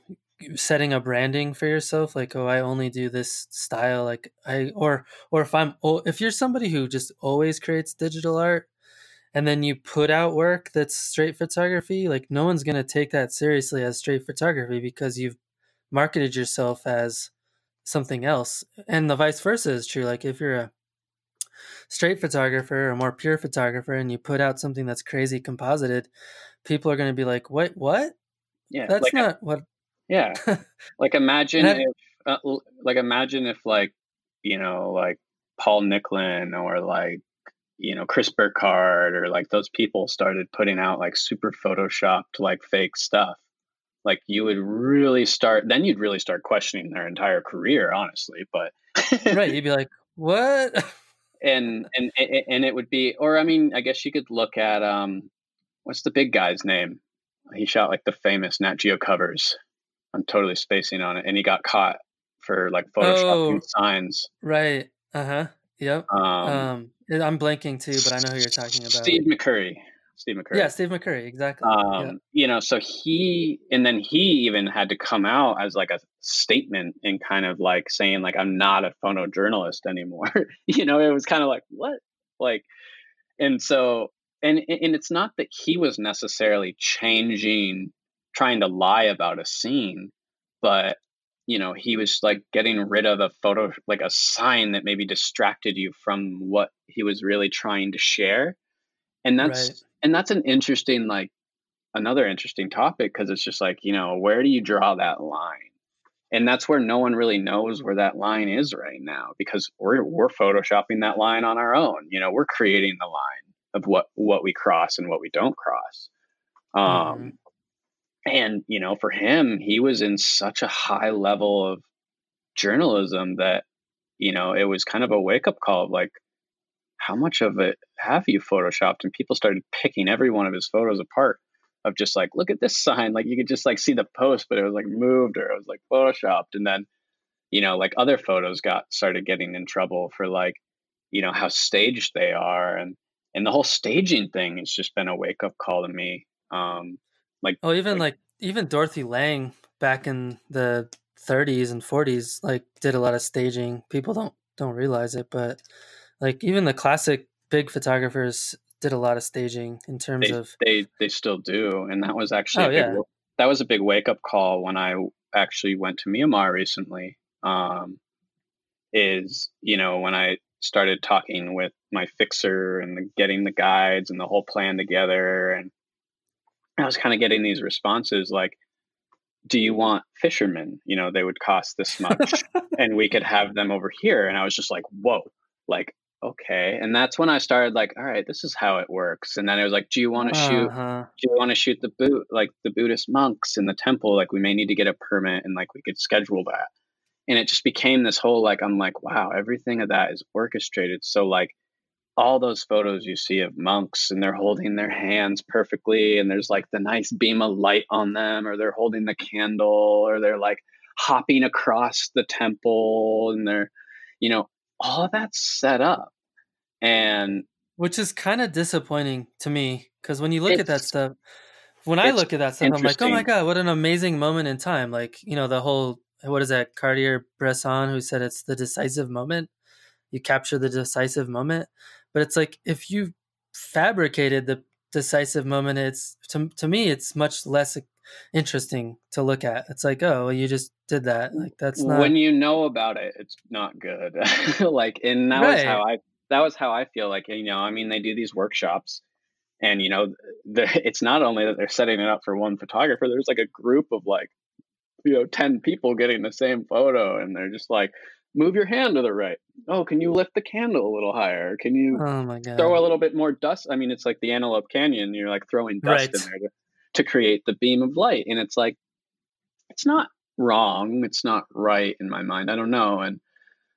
Speaker 1: setting a branding for yourself like oh i only do this style like i or or if i'm oh, if you're somebody who just always creates digital art and then you put out work that's straight photography like no one's going to take that seriously as straight photography because you've marketed yourself as something else and the vice versa is true like if you're a straight photographer or more pure photographer and you put out something that's crazy composited people are going to be like what what?
Speaker 2: Yeah
Speaker 1: that's like not a, what
Speaker 2: yeah. <laughs> Like imagine if uh, like imagine if like you know like paul nicklen or like you know chris burkard or like those people started putting out like super photoshopped like fake stuff like you would really start then you'd really start questioning their entire career honestly but
Speaker 1: right <laughs> you'd be like what?
Speaker 2: And and and it would be or i mean i guess you could look at um what's the big guy's name? He shot like the famous nat geo covers i'm totally spacing on it and he got caught for like photoshopping oh, signs
Speaker 1: right uh-huh yep um, um i'm blanking too but i know who you're talking about
Speaker 2: steve mccurry Steve McCurry.
Speaker 1: Yeah, Steve McCurry, exactly.
Speaker 2: Um, yeah. You know, so he, and then he even had to come out as like a statement and kind of like saying, like, I'm not a photojournalist anymore. <laughs> you know, it was kind of like, what? Like, and so, and, and it's not that he was necessarily changing, trying to lie about a scene, but you know he was like getting rid of a photo like a sign that maybe distracted you from what he was really trying to share and that's right. and that's an interesting like another interesting topic because it's just like you know where do you draw that line and that's where no one really knows where that line is right now because we're we're photoshopping that line on our own you know we're creating the line of what what we cross and what we don't cross um mm-hmm. And you know for him he was in such a high level of journalism that you know it was kind of a wake up call of like how much of it have you photoshopped? And people started picking every one of his photos apart of just like, look at this sign. Like you could just like see the post, but it was like moved or it was like photoshopped. And then, you know, like other photos got started getting in trouble for like, you know, how staged they are. And and the whole staging thing has just been a wake up call to me. Um like
Speaker 1: Oh, even like, like even Dorothea Lange back in the 30s and 40s like did a lot of staging. People don't don't realize it, but like even the classic big photographers did a lot of staging in terms
Speaker 2: they,
Speaker 1: of
Speaker 2: they they still do, and that was actually oh, yeah. Big, that was a big wake up call when I actually went to Myanmar recently. Um, is you know when I started talking with my fixer and the, getting the guides and the whole plan together, and I was kind of getting these responses like, "Do you want fishermen? You know, they would cost this much, <laughs> and we could have them over here." And I was just like, "Whoa!" Like okay and that's when i started like all right this is how it works and then it was like do you want to uh-huh. shoot do you want to shoot the boot like the buddhist monks in the temple like we may need to get a permit and like we could schedule that and it just became this whole like i'm like wow everything of that is orchestrated so like all those photos you see of monks and they're holding their hands perfectly and there's like the nice beam of light on them or they're holding the candle or they're like hopping across the temple and they're you know all that's set up. And
Speaker 1: which is kind of disappointing to me because when you look at that stuff when i look at that stuff i'm like oh my god what an amazing moment in time. Like you know the whole what is that Cartier-Bresson who said it's the decisive moment? You capture the decisive moment but it's like if you fabricated the decisive moment it's to, to me it's much less interesting to look at. It's like, oh, well, you just did that. Like that's not
Speaker 2: when you know about it, it's not good. <laughs> like, and that right. was how I that was how I feel. Like, you know, I mean, they do these workshops, and you know, the, <laughs> it's not only that they're setting it up for one photographer. There's like a group of like, you know, ten people getting the same photo, and they're just like. Move your hand to the right. Oh, can you lift the candle a little higher? Can you
Speaker 1: oh my God.
Speaker 2: throw a little bit more dust? I mean, it's like the Antelope Canyon. You're like throwing dust right. in there to to create the beam of light. And it's like, it's not wrong. It's not right in my mind. I don't know. And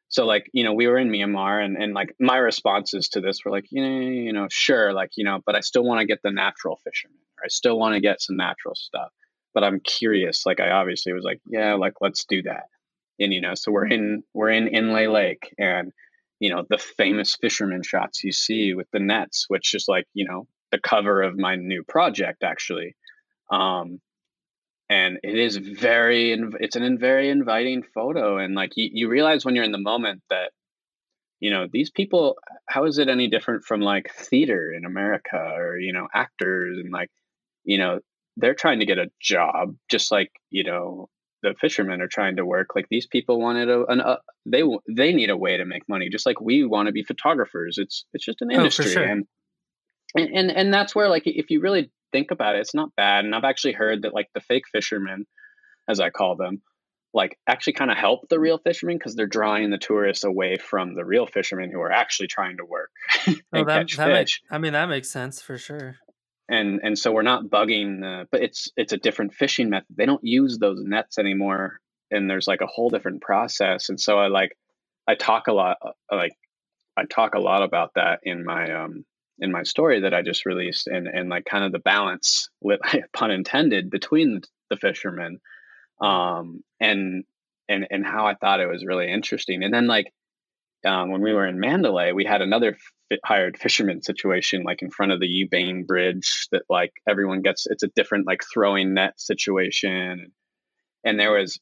Speaker 2: so like, you know, we were in Myanmar and, and like my responses to this were like, you know, you know, sure, like, you know, but I still want to get the natural fishermen. Or I still want to get some natural stuff. But I'm curious. Like I obviously was like, yeah, like let's do that. And you know, so we're in we're in Inle Lake and you know, the famous fisherman shots you see with the nets, which is like, you know, the cover of my new project actually. Um, and it is very it's an very inviting photo and like you, you realize when you're in the moment that you know these people how is it any different from like theater in america or you know actors and like you know they're trying to get a job just like you know the fishermen are trying to work like these people wanted a an, uh, they they need a way to make money just like we want to be photographers it's it's just an oh, industry oh, sure. and, and and and that's where like if you really think about it it's not bad and i've actually heard that like the fake fishermen as i call them like actually kind of help the real fishermen because they're drawing the tourists away from the real fishermen who are actually trying to work <laughs> and
Speaker 1: oh, that, catch that fish. Makes, I mean, that makes sense for sure.
Speaker 2: And and so we're not bugging the, but it's it's a different fishing method. They don't use those nets anymore, and there's like a whole different process. And so I like I talk a lot uh, like I talk a lot about that in my um in my story that I just released, and and like kind of the balance, <laughs> pun intended, between the fishermen um, and and and how I thought it was really interesting. And then like um, when we were in Mandalay, we had another hired fisherman situation, like in front of the U Bein Bridge, that like everyone gets. It's a different like throwing net situation, and there was.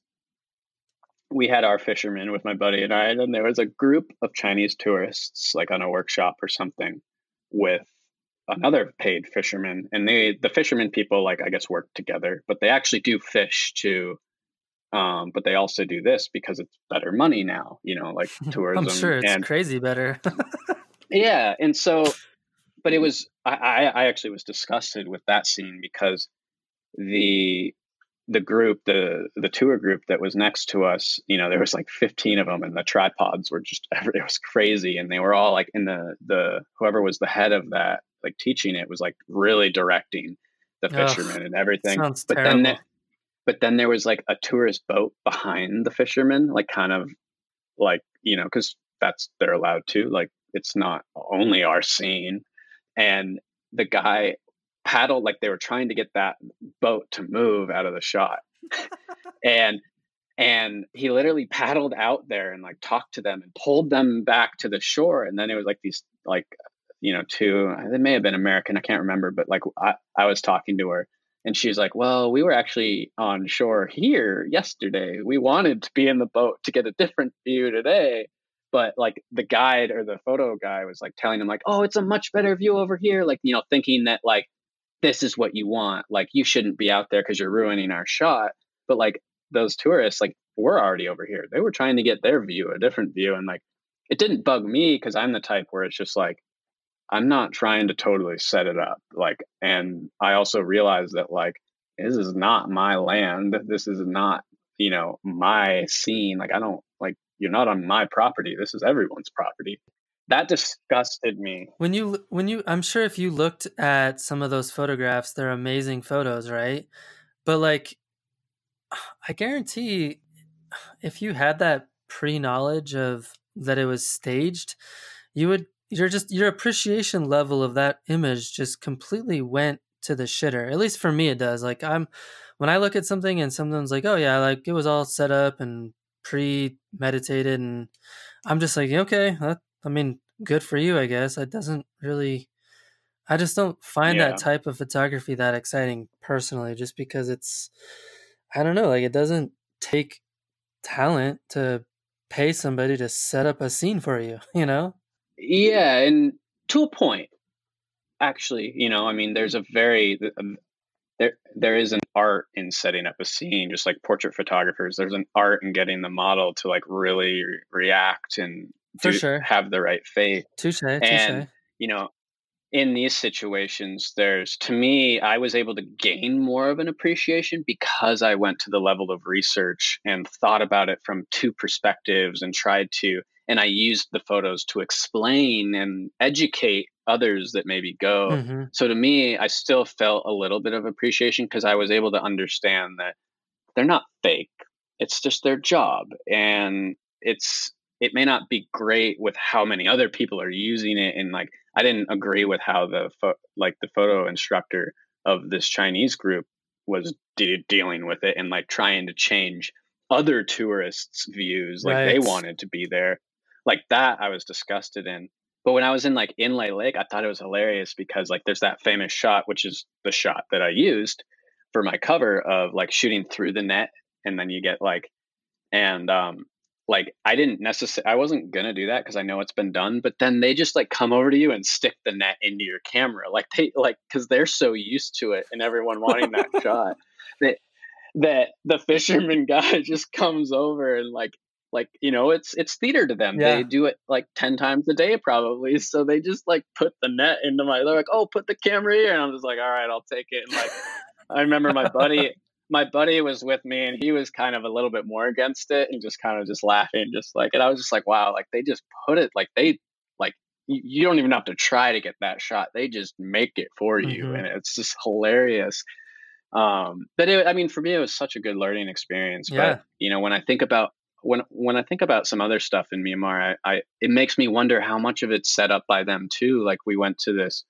Speaker 2: We had our fishermen with my buddy and I, and there was a group of Chinese tourists, like on a workshop or something, with another paid fisherman and they the fishermen people like i guess work together but they actually do fish too um, but they also do this because it's better money now you know like <laughs> tourism
Speaker 1: i'm sure it's and, crazy better <laughs> <laughs>
Speaker 2: yeah and so but it was I, I actually was disgusted with that scene because the the group the the tour group that was next to us you know there was like 15 of them and the tripods were just it was crazy and they were all like in the the whoever was the head of that like teaching it was like really directing the fishermen Ugh, and everything.
Speaker 1: Sounds
Speaker 2: but
Speaker 1: terrible.
Speaker 2: then but then there was like a tourist boat behind the fishermen, like kind of like, you know, because that's they're allowed to. Like it's not only our scene. And the guy paddled like they were trying to get that boat to move out of the shot. <laughs> and and he literally paddled out there and like talked to them and pulled them back to the shore and then it was like these like you know, two, they may have been American, I can't remember, but like I, I was talking to her and she's like, Well, we were actually on shore here yesterday. We wanted to be in the boat to get a different view today. But like the guide or the photo guy was like telling them, like, oh, it's a much better view over here. Like, you know, thinking that like this is what you want. Like you shouldn't be out there because you're ruining our shot. But like those tourists, like, we're already over here. They were trying to get their view, a different view. And like it didn't bug me because I'm the type where it's just like, I'm not trying to totally set it up. Like, and I also realize that like this is not my land. This is not, you know, my scene. Like, I don't like you're not on my property. This is everyone's property. That disgusted me.
Speaker 1: When you when you I'm sure if you looked at some of those photographs, they're amazing photos, right? But like <sighs> I guarantee <sighs> if you had that pre-knowledge of that it was staged, you would you're just your appreciation level of that image just completely went to the shitter. At least for me, it does. Like I'm when I look at something and someone's like, "Oh yeah, like it was all set up and premeditated," and I'm just like, "Okay, that, I mean, good for you, I guess." It doesn't really. I just don't find yeah. that type of photography that exciting personally, just because it's, I don't know, like it doesn't take talent to pay somebody to set up a scene for you, <laughs> you know?
Speaker 2: Yeah, and to a point, actually, you know, I mean, there's a very um, there there is an art in setting up a scene, just like portrait photographers. There's an art in getting the model to like really re- react and
Speaker 1: for do, sure
Speaker 2: have the right faith.
Speaker 1: Touche,
Speaker 2: touche. And you know, in these situations, there's to me, I was able to gain more of an appreciation because I went to the level of research and thought about it from two perspectives and tried to and I used the photos to explain and educate others that maybe go. Mm-hmm. So to me, I still felt a little bit of appreciation because I was able to understand that they're not fake. It's just their job. And it's it may not be great with how many other people are using it and like I didn't agree with how the fo- like the photo instructor of this Chinese group was de- dealing with it and like trying to change other tourists' views like right. they wanted to be there like that I was disgusted in. but when I was in like Inle Lake, I thought it was hilarious because like there's that famous shot, which is the shot that I used for my cover of like shooting through the net, and then you get like, and um, like I didn't necessarily, I wasn't gonna do that because I know it's been done, but then they just like come over to you and stick the net into your camera, like they like because they're so used to it and everyone wanting that <laughs> shot that that the fisherman <laughs> guy just comes over and like like you know it's it's theater to them yeah. they do it like 10 times a day probably <laughs> so they just like put the net into my they're like oh put the camera here and i'm just like all right i'll take it and like i remember my buddy <laughs> my buddy was with me and he was kind of a little bit more against it and just kind of just laughing just like and i was just like wow like they just put it like they like you, you don't even have to try to get that shot they just make it for you mm-hmm. and it's just hilarious um but it, i mean for me it was such a good learning experience yeah. but you know when i think about when when I think about some other stuff in Myanmar, I, I, it makes me wonder how much of it's set up by them too. Like we went to this,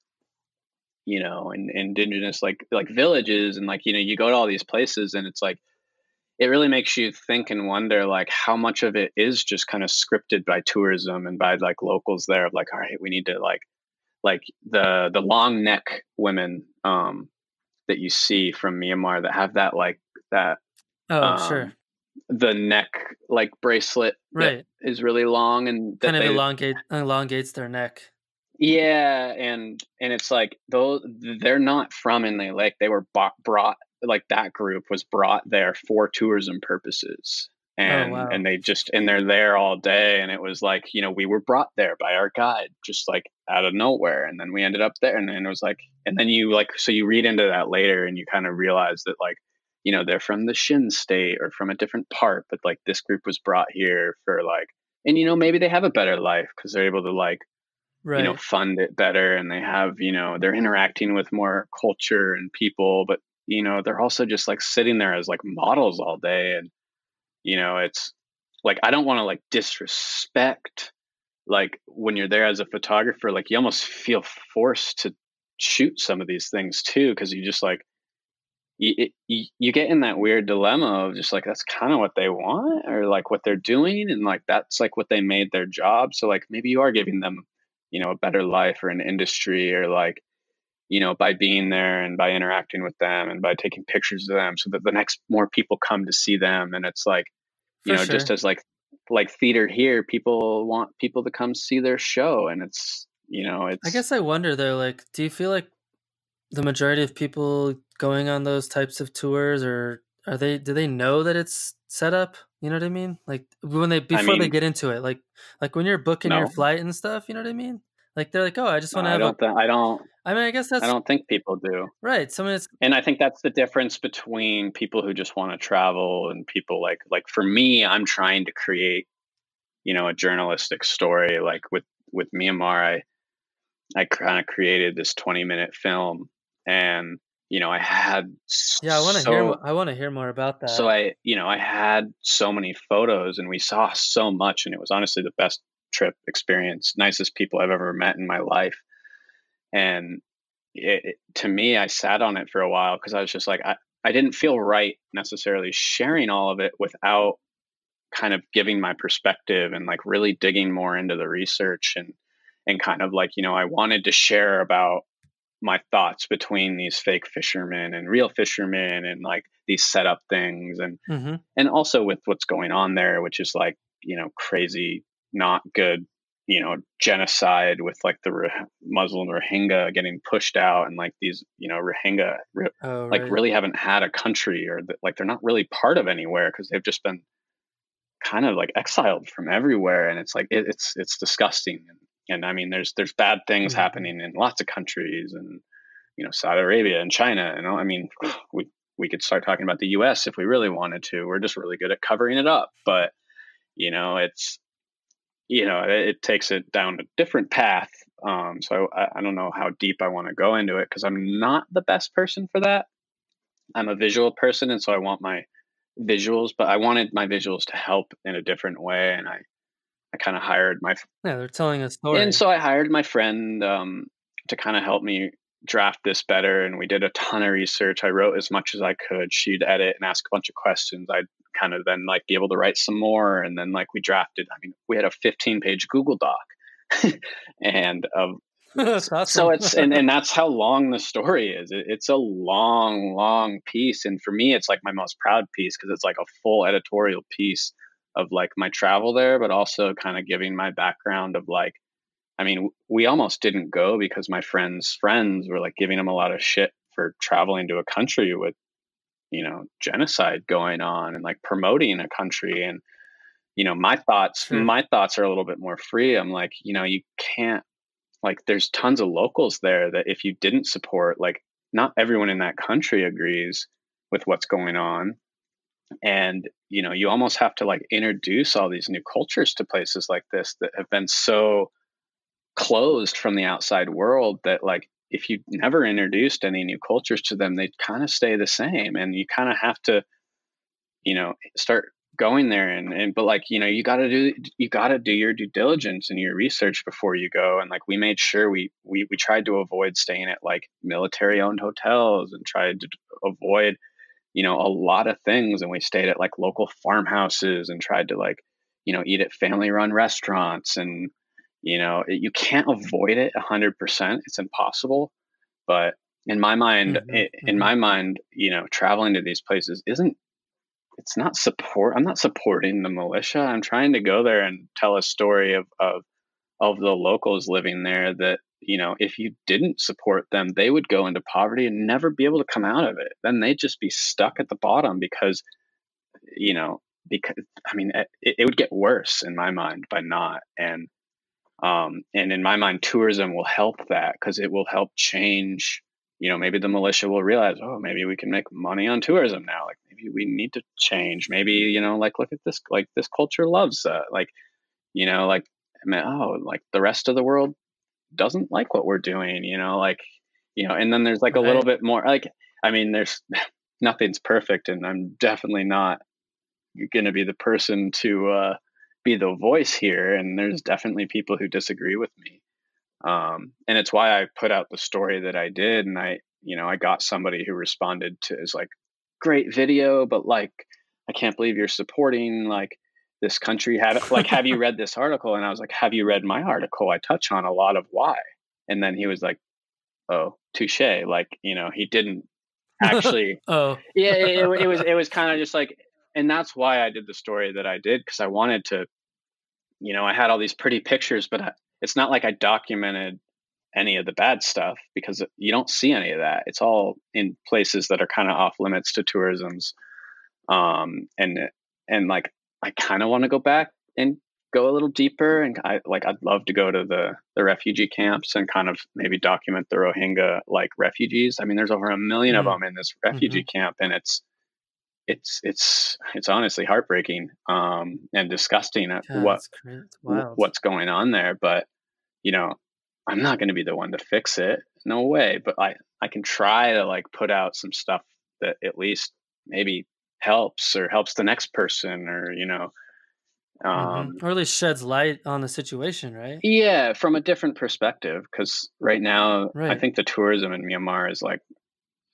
Speaker 2: you know, in, indigenous like like villages, and like you know, you go to all these places, and it's like it really makes you think and wonder like how much of it is just kind of scripted by tourism and by like locals there. Of like, all right, we need to like like the the long neck women um, that you see from Myanmar that have that like that.
Speaker 1: Oh, um, sure
Speaker 2: the neck like bracelet
Speaker 1: right.
Speaker 2: is really long and
Speaker 1: kind of they, elongate elongates their neck.
Speaker 2: Yeah and and it's like those they're not from Inle Lake they were bought, brought like that group was brought there for tourism purposes. Oh, and oh, wow. and they just and they're there all day and it was like you know we were brought there by our guide just like out of nowhere and then we ended up there and, and it was like and then you like so you read into that later and you kind of realize that like you know they're from the Shan state or from a different part, but like this group was brought here for like, and you know maybe they have a better life because they're able to like, right. you know, fund it better, and they have you know they're interacting with more culture and people, but you know they're also just like sitting there as like models all day, and you know it's like I don't want to like disrespect like when you're there as a photographer, like you almost feel forced to shoot some of these things too because you just like you, you, you get in that weird dilemma of just like that's kind of what they want or like what they're doing and like that's like what they made their job so like maybe you are giving them you know a better life or an industry or like you know by being there and by interacting with them and by taking pictures of them so that the next more people come to see them and it's like you For know sure. just as like like theater here people want people to come see their show and it's you know it's
Speaker 1: i guess i wonder though like do you feel like the majority of people going on those types of tours or are they do they know that it's set up? You know what i mean? Like when they before I mean, they get into it like like when you're booking no. your flight and stuff you know what i mean? Like they're like oh i just want to no, have
Speaker 2: I don't,
Speaker 1: a...
Speaker 2: th- I don't
Speaker 1: i mean i guess that's
Speaker 2: i don't think people do.
Speaker 1: Right someone is
Speaker 2: and i think that's the difference between people who just want to travel and people like like for me i'm trying to create you know a journalistic story like with with myanmar i i kind of created this 20 minute film and you know i had
Speaker 1: yeah i want to so, hear i want to hear more about that.
Speaker 2: So i you know i had so many photos and we saw so much and it was honestly the best trip experience nicest people i've ever met in my life. And it, it, to me i sat on it for a while because i was just like I, I didn't feel right necessarily sharing all of it without kind of giving my perspective and like really digging more into the research and and kind of like you know i wanted to share about my thoughts between these fake fishermen and real fishermen and like these setup things and mm-hmm. and also with what's going on there which is like you know crazy not good you know genocide with like the Muslim Rohingya getting pushed out and like these you know Rohingya oh, right. like really haven't had a country or the, like they're not really part of anywhere because they've just been kind of like exiled from everywhere and it's like it, it's it's disgusting and and I mean, there's there's bad things mm-hmm. happening in lots of countries, and you know, Saudi Arabia and China, and I mean, <sighs> we we could start talking about the U.S. if we really wanted to. We're just really good at covering it up, but you know, it's you know, it, it takes it down a different path. Um, so I, I don't know how deep I want to go into it because I'm not the best person for that. I'm a visual person, and so I want my visuals, but I wanted my visuals to help in a different way, and I I kind of hired my
Speaker 1: yeah they're telling a story,
Speaker 2: and so I hired my friend um, to kind of help me draft this better, and we did a ton of research. I wrote as much as I could. She'd edit and ask a bunch of questions. I'd kind of then like be able to write some more, and then like we drafted. I mean, we had a 15 page Google Doc <laughs> and um, <laughs> awesome. so it's and, and <laughs> that's how long the story is. It, it's a long, long piece, and for me, it's like my most proud piece because it's like a full editorial piece of like my travel there, but also kind of giving my background of like, I mean, we almost didn't go because my friends' friends were like giving them a lot of shit for traveling to a country with, you know, genocide going on and like promoting a country and you know my thoughts sure. my thoughts are a little bit more free i'm like you know you can't like there's tons of locals there that if you didn't support like not everyone in that country agrees with what's going on and you know you almost have to like introduce all these new cultures to places like this that have been so closed from the outside world that like if you never introduced any new cultures to them they kind of stay the same and you kind of have to you know start going there and, and but like you know you got to do you got to do your due diligence and your research before you go and like we made sure we we we tried to avoid staying at like military owned hotels and tried to avoid you know a lot of things and we stayed at like local farmhouses and tried to like you know eat at family run restaurants and you know it, you can't avoid it 100% it's impossible but in my mind mm-hmm. in mm-hmm. my mind you know traveling to these places isn't it's not support i'm not supporting the militia i'm trying to go there and tell a story of of of the locals living there that you know if you didn't support them they would go into poverty and never be able to come out of it. Then they'd just be stuck at the bottom because you know because i mean it, it would get worse in my mind by not and um and in my mind tourism will help that because it will help change you know maybe the militia will realize oh maybe we can make money on tourism now like maybe we need to change. Maybe you know like look at this like this culture loves like you know like I mean, oh like the rest of the world doesn't like what we're doing you know like you know and then there's like a little bit more like i mean there's <laughs> nothing's perfect and i'm definitely not going to be the person to uh be the voice here and there's definitely people who disagree with me um, and it's why I put out the story that I did. And I, you know, I got somebody who responded to is like, great video, but like, I can't believe you're supporting like this country. Have like, have you <laughs> read this article? And I was like, have you read my article? I touch on a lot of why. And then he was like, oh, touche. Like, you know, he didn't <laughs> actually.
Speaker 1: oh, <laughs>
Speaker 2: yeah. It, it, it was it was kind of just like, and that's why I did the story that I did because I wanted to. You know, I had all these pretty pictures, but I, it's not like I documented any of the bad stuff because you don't see any of that. It's all in places that are kind of off limits to tourism's. Um, and and like I kind of want to go back and go a little deeper and I like I'd love to go to the the refugee camps and kind of maybe document the Rohingya like refugees. I mean, there's over a 1000000 mm of them in this refugee mm-hmm. camp, and it's it's it's it's honestly heartbreaking um, and disgusting at yeah, what what's going on there. But you know, I'm not going to be the one to fix it. No way. But I I can try to like put out some stuff that at least maybe helps or helps the next person or you know
Speaker 1: mm-hmm. um, mm-hmm. or at least sheds light on the situation right
Speaker 2: yeah from a different perspective because right now right. i think the tourism in myanmar is like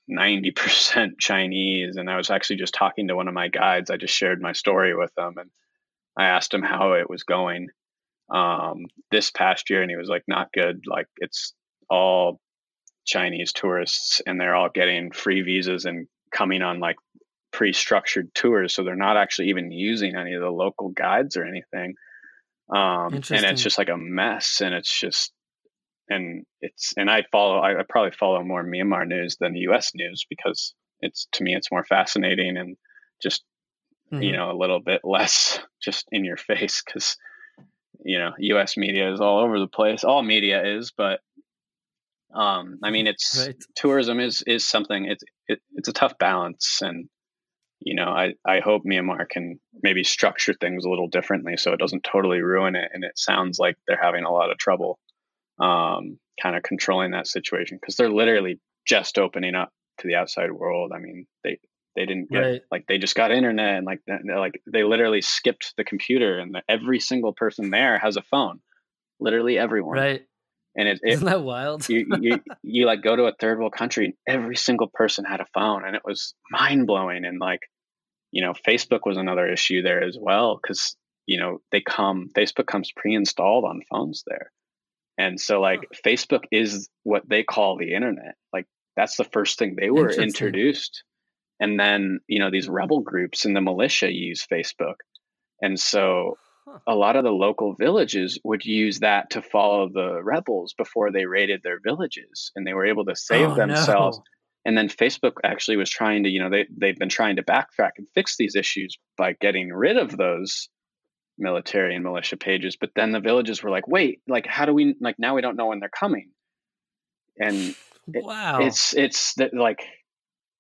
Speaker 2: 90% Chinese. And I was actually just talking to one of my guides. I just shared my story with them and I asked him how it was going um, this past year. And he was like, not good. Like it's all Chinese tourists and they're all getting free visas and coming on like pre structured tours. So they're not actually even using any of the local guides or anything. Um, and it's just like a mess. And it's just, and it's and I follow I, I probably follow more Myanmar news than the U.S. news because it's to me it's more fascinating and just mm-hmm. you know a little bit less <laughs> just in your face because you know U.S. media is all over the place. All media is, but um, I mean <laughs> it's right. tourism is is something it's it, it's a tough balance and you know I I hope Myanmar can maybe structure things a little differently so it doesn't totally ruin it and it sounds like they're having a lot of trouble um, kind of controlling that situation because they're literally just opening up to the outside world. I mean, they they didn't get right. like they just got internet and like like they literally skipped the computer and the, every single person there has a phone, literally everyone.
Speaker 1: Right.
Speaker 2: And it,
Speaker 1: it isn't that wild?
Speaker 2: you, <laughs> you you like go to a third world country and every single person had a phone and it was mind blowing and like you know Facebook was another issue there as well because you know they come Facebook comes pre installed on phones there And so like oh. Facebook is what they call the internet. Like that's the first thing they were introduced. And then, you know, these hmm. rebel groups and the militia use Facebook. And so a lot of the local villages would use that to follow the rebels before they raided their villages and they were able to save oh, themselves. No. And then Facebook actually was trying to, you know, they, they've been trying to backtrack and fix these issues by getting rid of those military and militia pages. But then the villages were like, wait, like, how do we, like, now we don't know when they're coming. And it, wow, it's, it's like,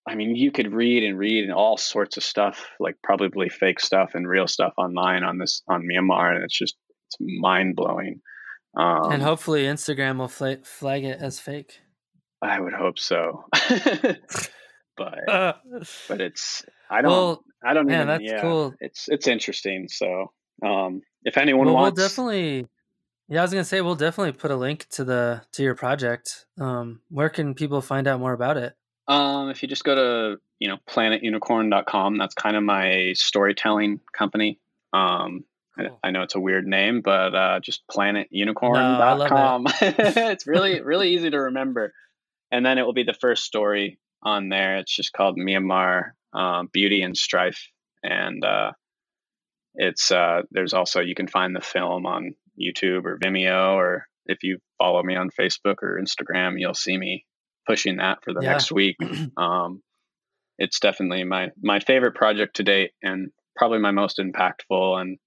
Speaker 2: I mean, you could read and read and all sorts of stuff, like probably fake stuff and real stuff online on this on Myanmar, and it's just it's mind blowing.
Speaker 1: Um, and hopefully, Instagram will flag, flag it as fake.
Speaker 2: I would hope so, <laughs> but uh, <laughs> but it's I don't well, I don't man, even, that's yeah, cool. It's it's interesting. So um, if anyone well, wants,
Speaker 1: we'll definitely. Yeah, I was gonna say we'll definitely put a link to the to your project. Um, where can people find out more about it?
Speaker 2: Um, if you just go to you know planetunicorn.com, that's kind of my storytelling company. Um, cool. I, I, know it's a weird name, but uh, just planetunicorn.com. No, it. <laughs> it's really really easy to remember. And then it will be the first story on there. It's just called Myanmar um, Beauty and Strife, and uh, it's uh, there's also you can find the film on YouTube or Vimeo, or if you follow me on Facebook or Instagram, you'll see me pushing that for the yeah. next week. <clears throat> Um, it's definitely my my favorite project to date, and probably my most impactful. And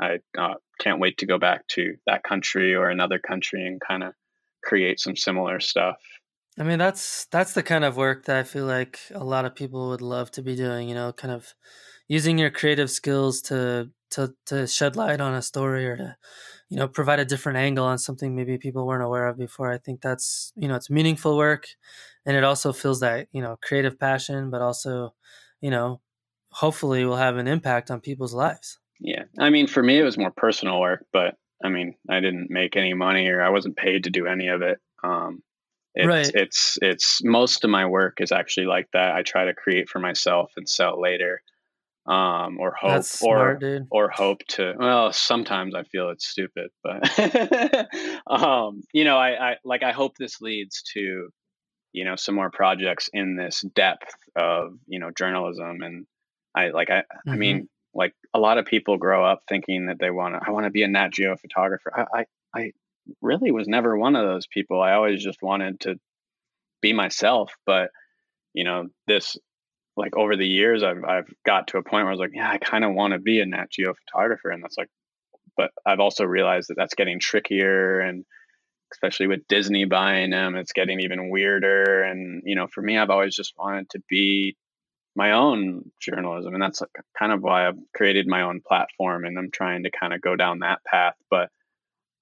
Speaker 2: I uh, can't wait to go back to that country or another country and kind of create some similar stuff.
Speaker 1: I mean, that's that's the kind of work that I feel like a lot of people would love to be doing. You know, kind of using your creative skills to to to shed light on a story or to you know provide a different angle on something maybe people weren't aware of before. I think that's you know it's meaningful work and it also feels that you know creative passion but also you know hopefully will have an impact on people's lives.
Speaker 2: Yeah. I mean for me it was more personal work but i mean i didn't make any money or i wasn't paid to do any of it. Um it's, right. it's it's most of my work is actually like that. I try to create for myself and sell later um, or hope smart, or dude. or hope to. Well, sometimes I feel it's stupid, but <laughs> um, you know, I, I like I hope this leads to you know some more projects in this depth of you know journalism and I like I mm-hmm. I mean like a lot of people grow up thinking that they want to I want to be a Nat Geo photographer. I, I I really was never one of those people. I always just wanted to be myself, but you know this like over the years I've I've got to a point where I was like, yeah, I kind of want to be a Nat Geo photographer, and that's like, but I've also realized that that's getting trickier, and especially with Disney buying them, it's getting even weirder. And you know, for me, I've always just wanted to be my own journalism, and that's kind of why I've created my own platform, and I'm trying to kind of go down that path, but.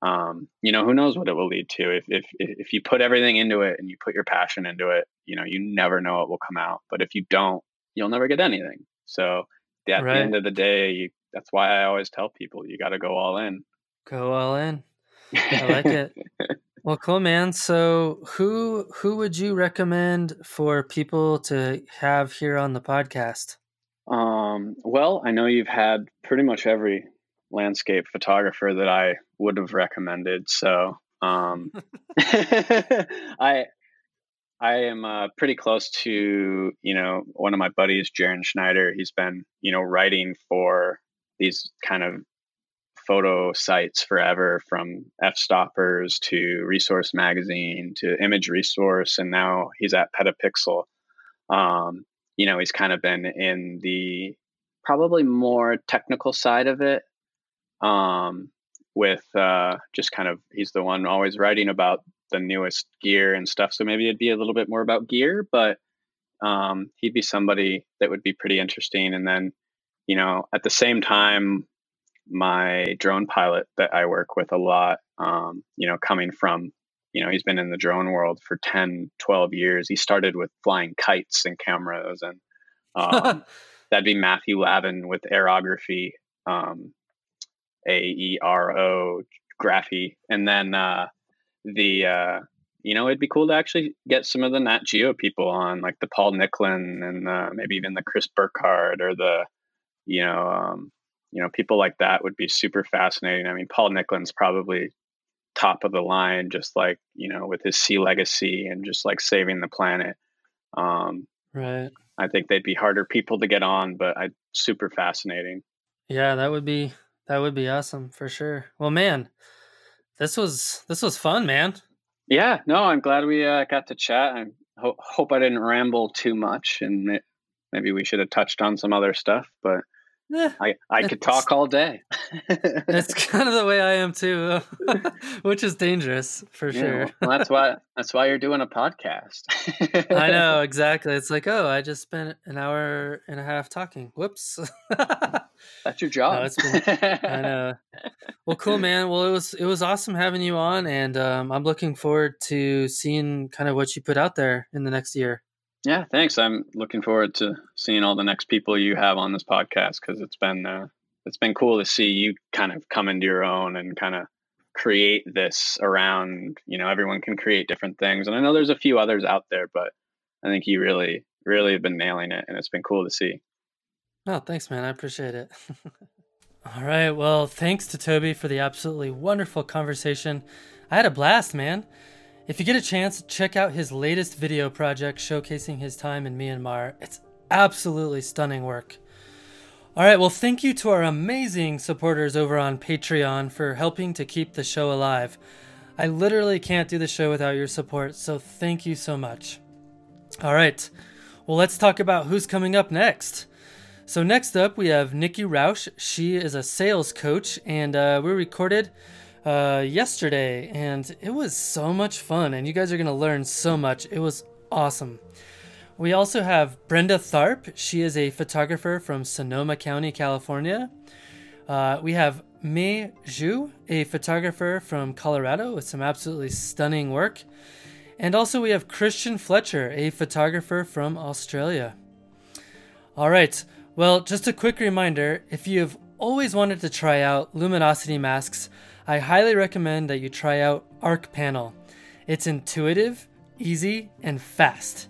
Speaker 2: Um, you know, who knows what it will lead to if, if, if you put everything into it and you put your passion into it, you know, you never know what will come out. But if you don't, you'll never get anything. So at right. the end of the day, you, that's why I always tell people you got to go all in.
Speaker 1: Go all in. I like it. <laughs> well, cool, man. So, who who would you recommend for people to have here on the podcast?
Speaker 2: Um, well, I know you've had pretty much every landscape photographer that I would have recommended. So, um, <laughs> <laughs> I I am uh, pretty close to, you know, one of my buddies, Jaron Schneider. He's been, you know, writing for these kind of photo sites forever from F Stoppers to Resource Magazine to Image Resource. And now he's at Petapixel. Um, you know, he's kind of been in the probably more technical side of it. Um, with uh, just kind of, he's the one always writing about the newest gear and stuff. So maybe it'd be a little bit more about gear, but um, he'd be somebody that would be pretty interesting. And then, you know, at the same time, my drone pilot that I work with a lot, um, you know, coming from, you know, he's been in the drone world for 10, 12 years. He started with flying kites and cameras, and <laughs> um, that'd be Matthew Lavin with aerography, um, A E R O graphy. And then, uh, the uh, you know it'd be cool to actually get some of the Nat Geo people on, like the Paul Nicklen and uh, maybe even the Chris Burkard or the you know um, you know people like that would be super fascinating. I mean, Paul Nicklen's probably top of the line, just like you know with his sea legacy and just like saving the planet. Um,
Speaker 1: right.
Speaker 2: I think they'd be harder people to get on, but I super fascinating.
Speaker 1: Yeah, that would be that would be awesome for sure. Well, man, this was this was fun, man.
Speaker 2: Yeah, no, I'm glad we uh, got to chat. I ho- hope I didn't ramble too much, and maybe we should have touched on some other stuff, but yeah, I, I could talk all day. <laughs>
Speaker 1: that's kind of the way I am too, <laughs> which is dangerous for yeah, sure.
Speaker 2: well, that's why that's why you're doing a podcast.
Speaker 1: I know <laughs> exactly. It's like, oh, I just spent an hour and a half talking. Whoops.
Speaker 2: that's your job. No, it's
Speaker 1: been, I know. Well, cool, man. Well, it was it was awesome having you on, and um, I'm looking forward to seeing kind of what you put out there in the next year.
Speaker 2: Yeah, thanks. I'm looking forward to seeing all the next people you have on this podcast because it's been uh, it's been cool to see you kind of come into your own and kind of create this around. You know, everyone can create different things, and I know there's a few others out there, but I think you really, really have been nailing it, and it's been cool to see.
Speaker 1: Oh, thanks, man. I appreciate it. <laughs> all right. Well, thanks to Toby for the absolutely wonderful conversation. I had a blast, man. If you get a chance, check out his latest video project showcasing his time in Myanmar. It's absolutely stunning work. All right, well, thank you to our amazing supporters over on Patreon for helping to keep the show alive. I literally can't do the show without your support, so thank you so much. All right, well, let's talk about who's coming up next. So, next up, we have Nikki Rausch. She is a sales coach, and uh, we recorded uh, yesterday, and it was so much fun. And you guys are going to learn so much. It was awesome. We also have Brenda Tharp. She is a photographer from Sonoma County, California. Uh, we have Mei Zhu, a photographer from Colorado with some absolutely stunning work. And also, we have Christian Fletcher, a photographer from Australia. All right, well, just a quick reminder if you have always wanted to try out luminosity masks, I highly recommend that you try out Arc Panel. It's intuitive, easy, and fast.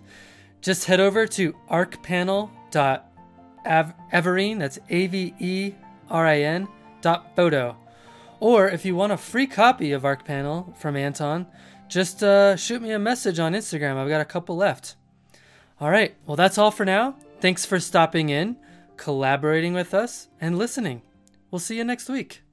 Speaker 1: Just head over to arcpanel.averin, that's A V E R I N, dot photo. Or if you want a free copy of Arc Panel from Anton, just uh, shoot me a message on Instagram. I've got a couple left. All right, well, that's all for now. Thanks for stopping in, collaborating with us, and listening. We'll see you next week.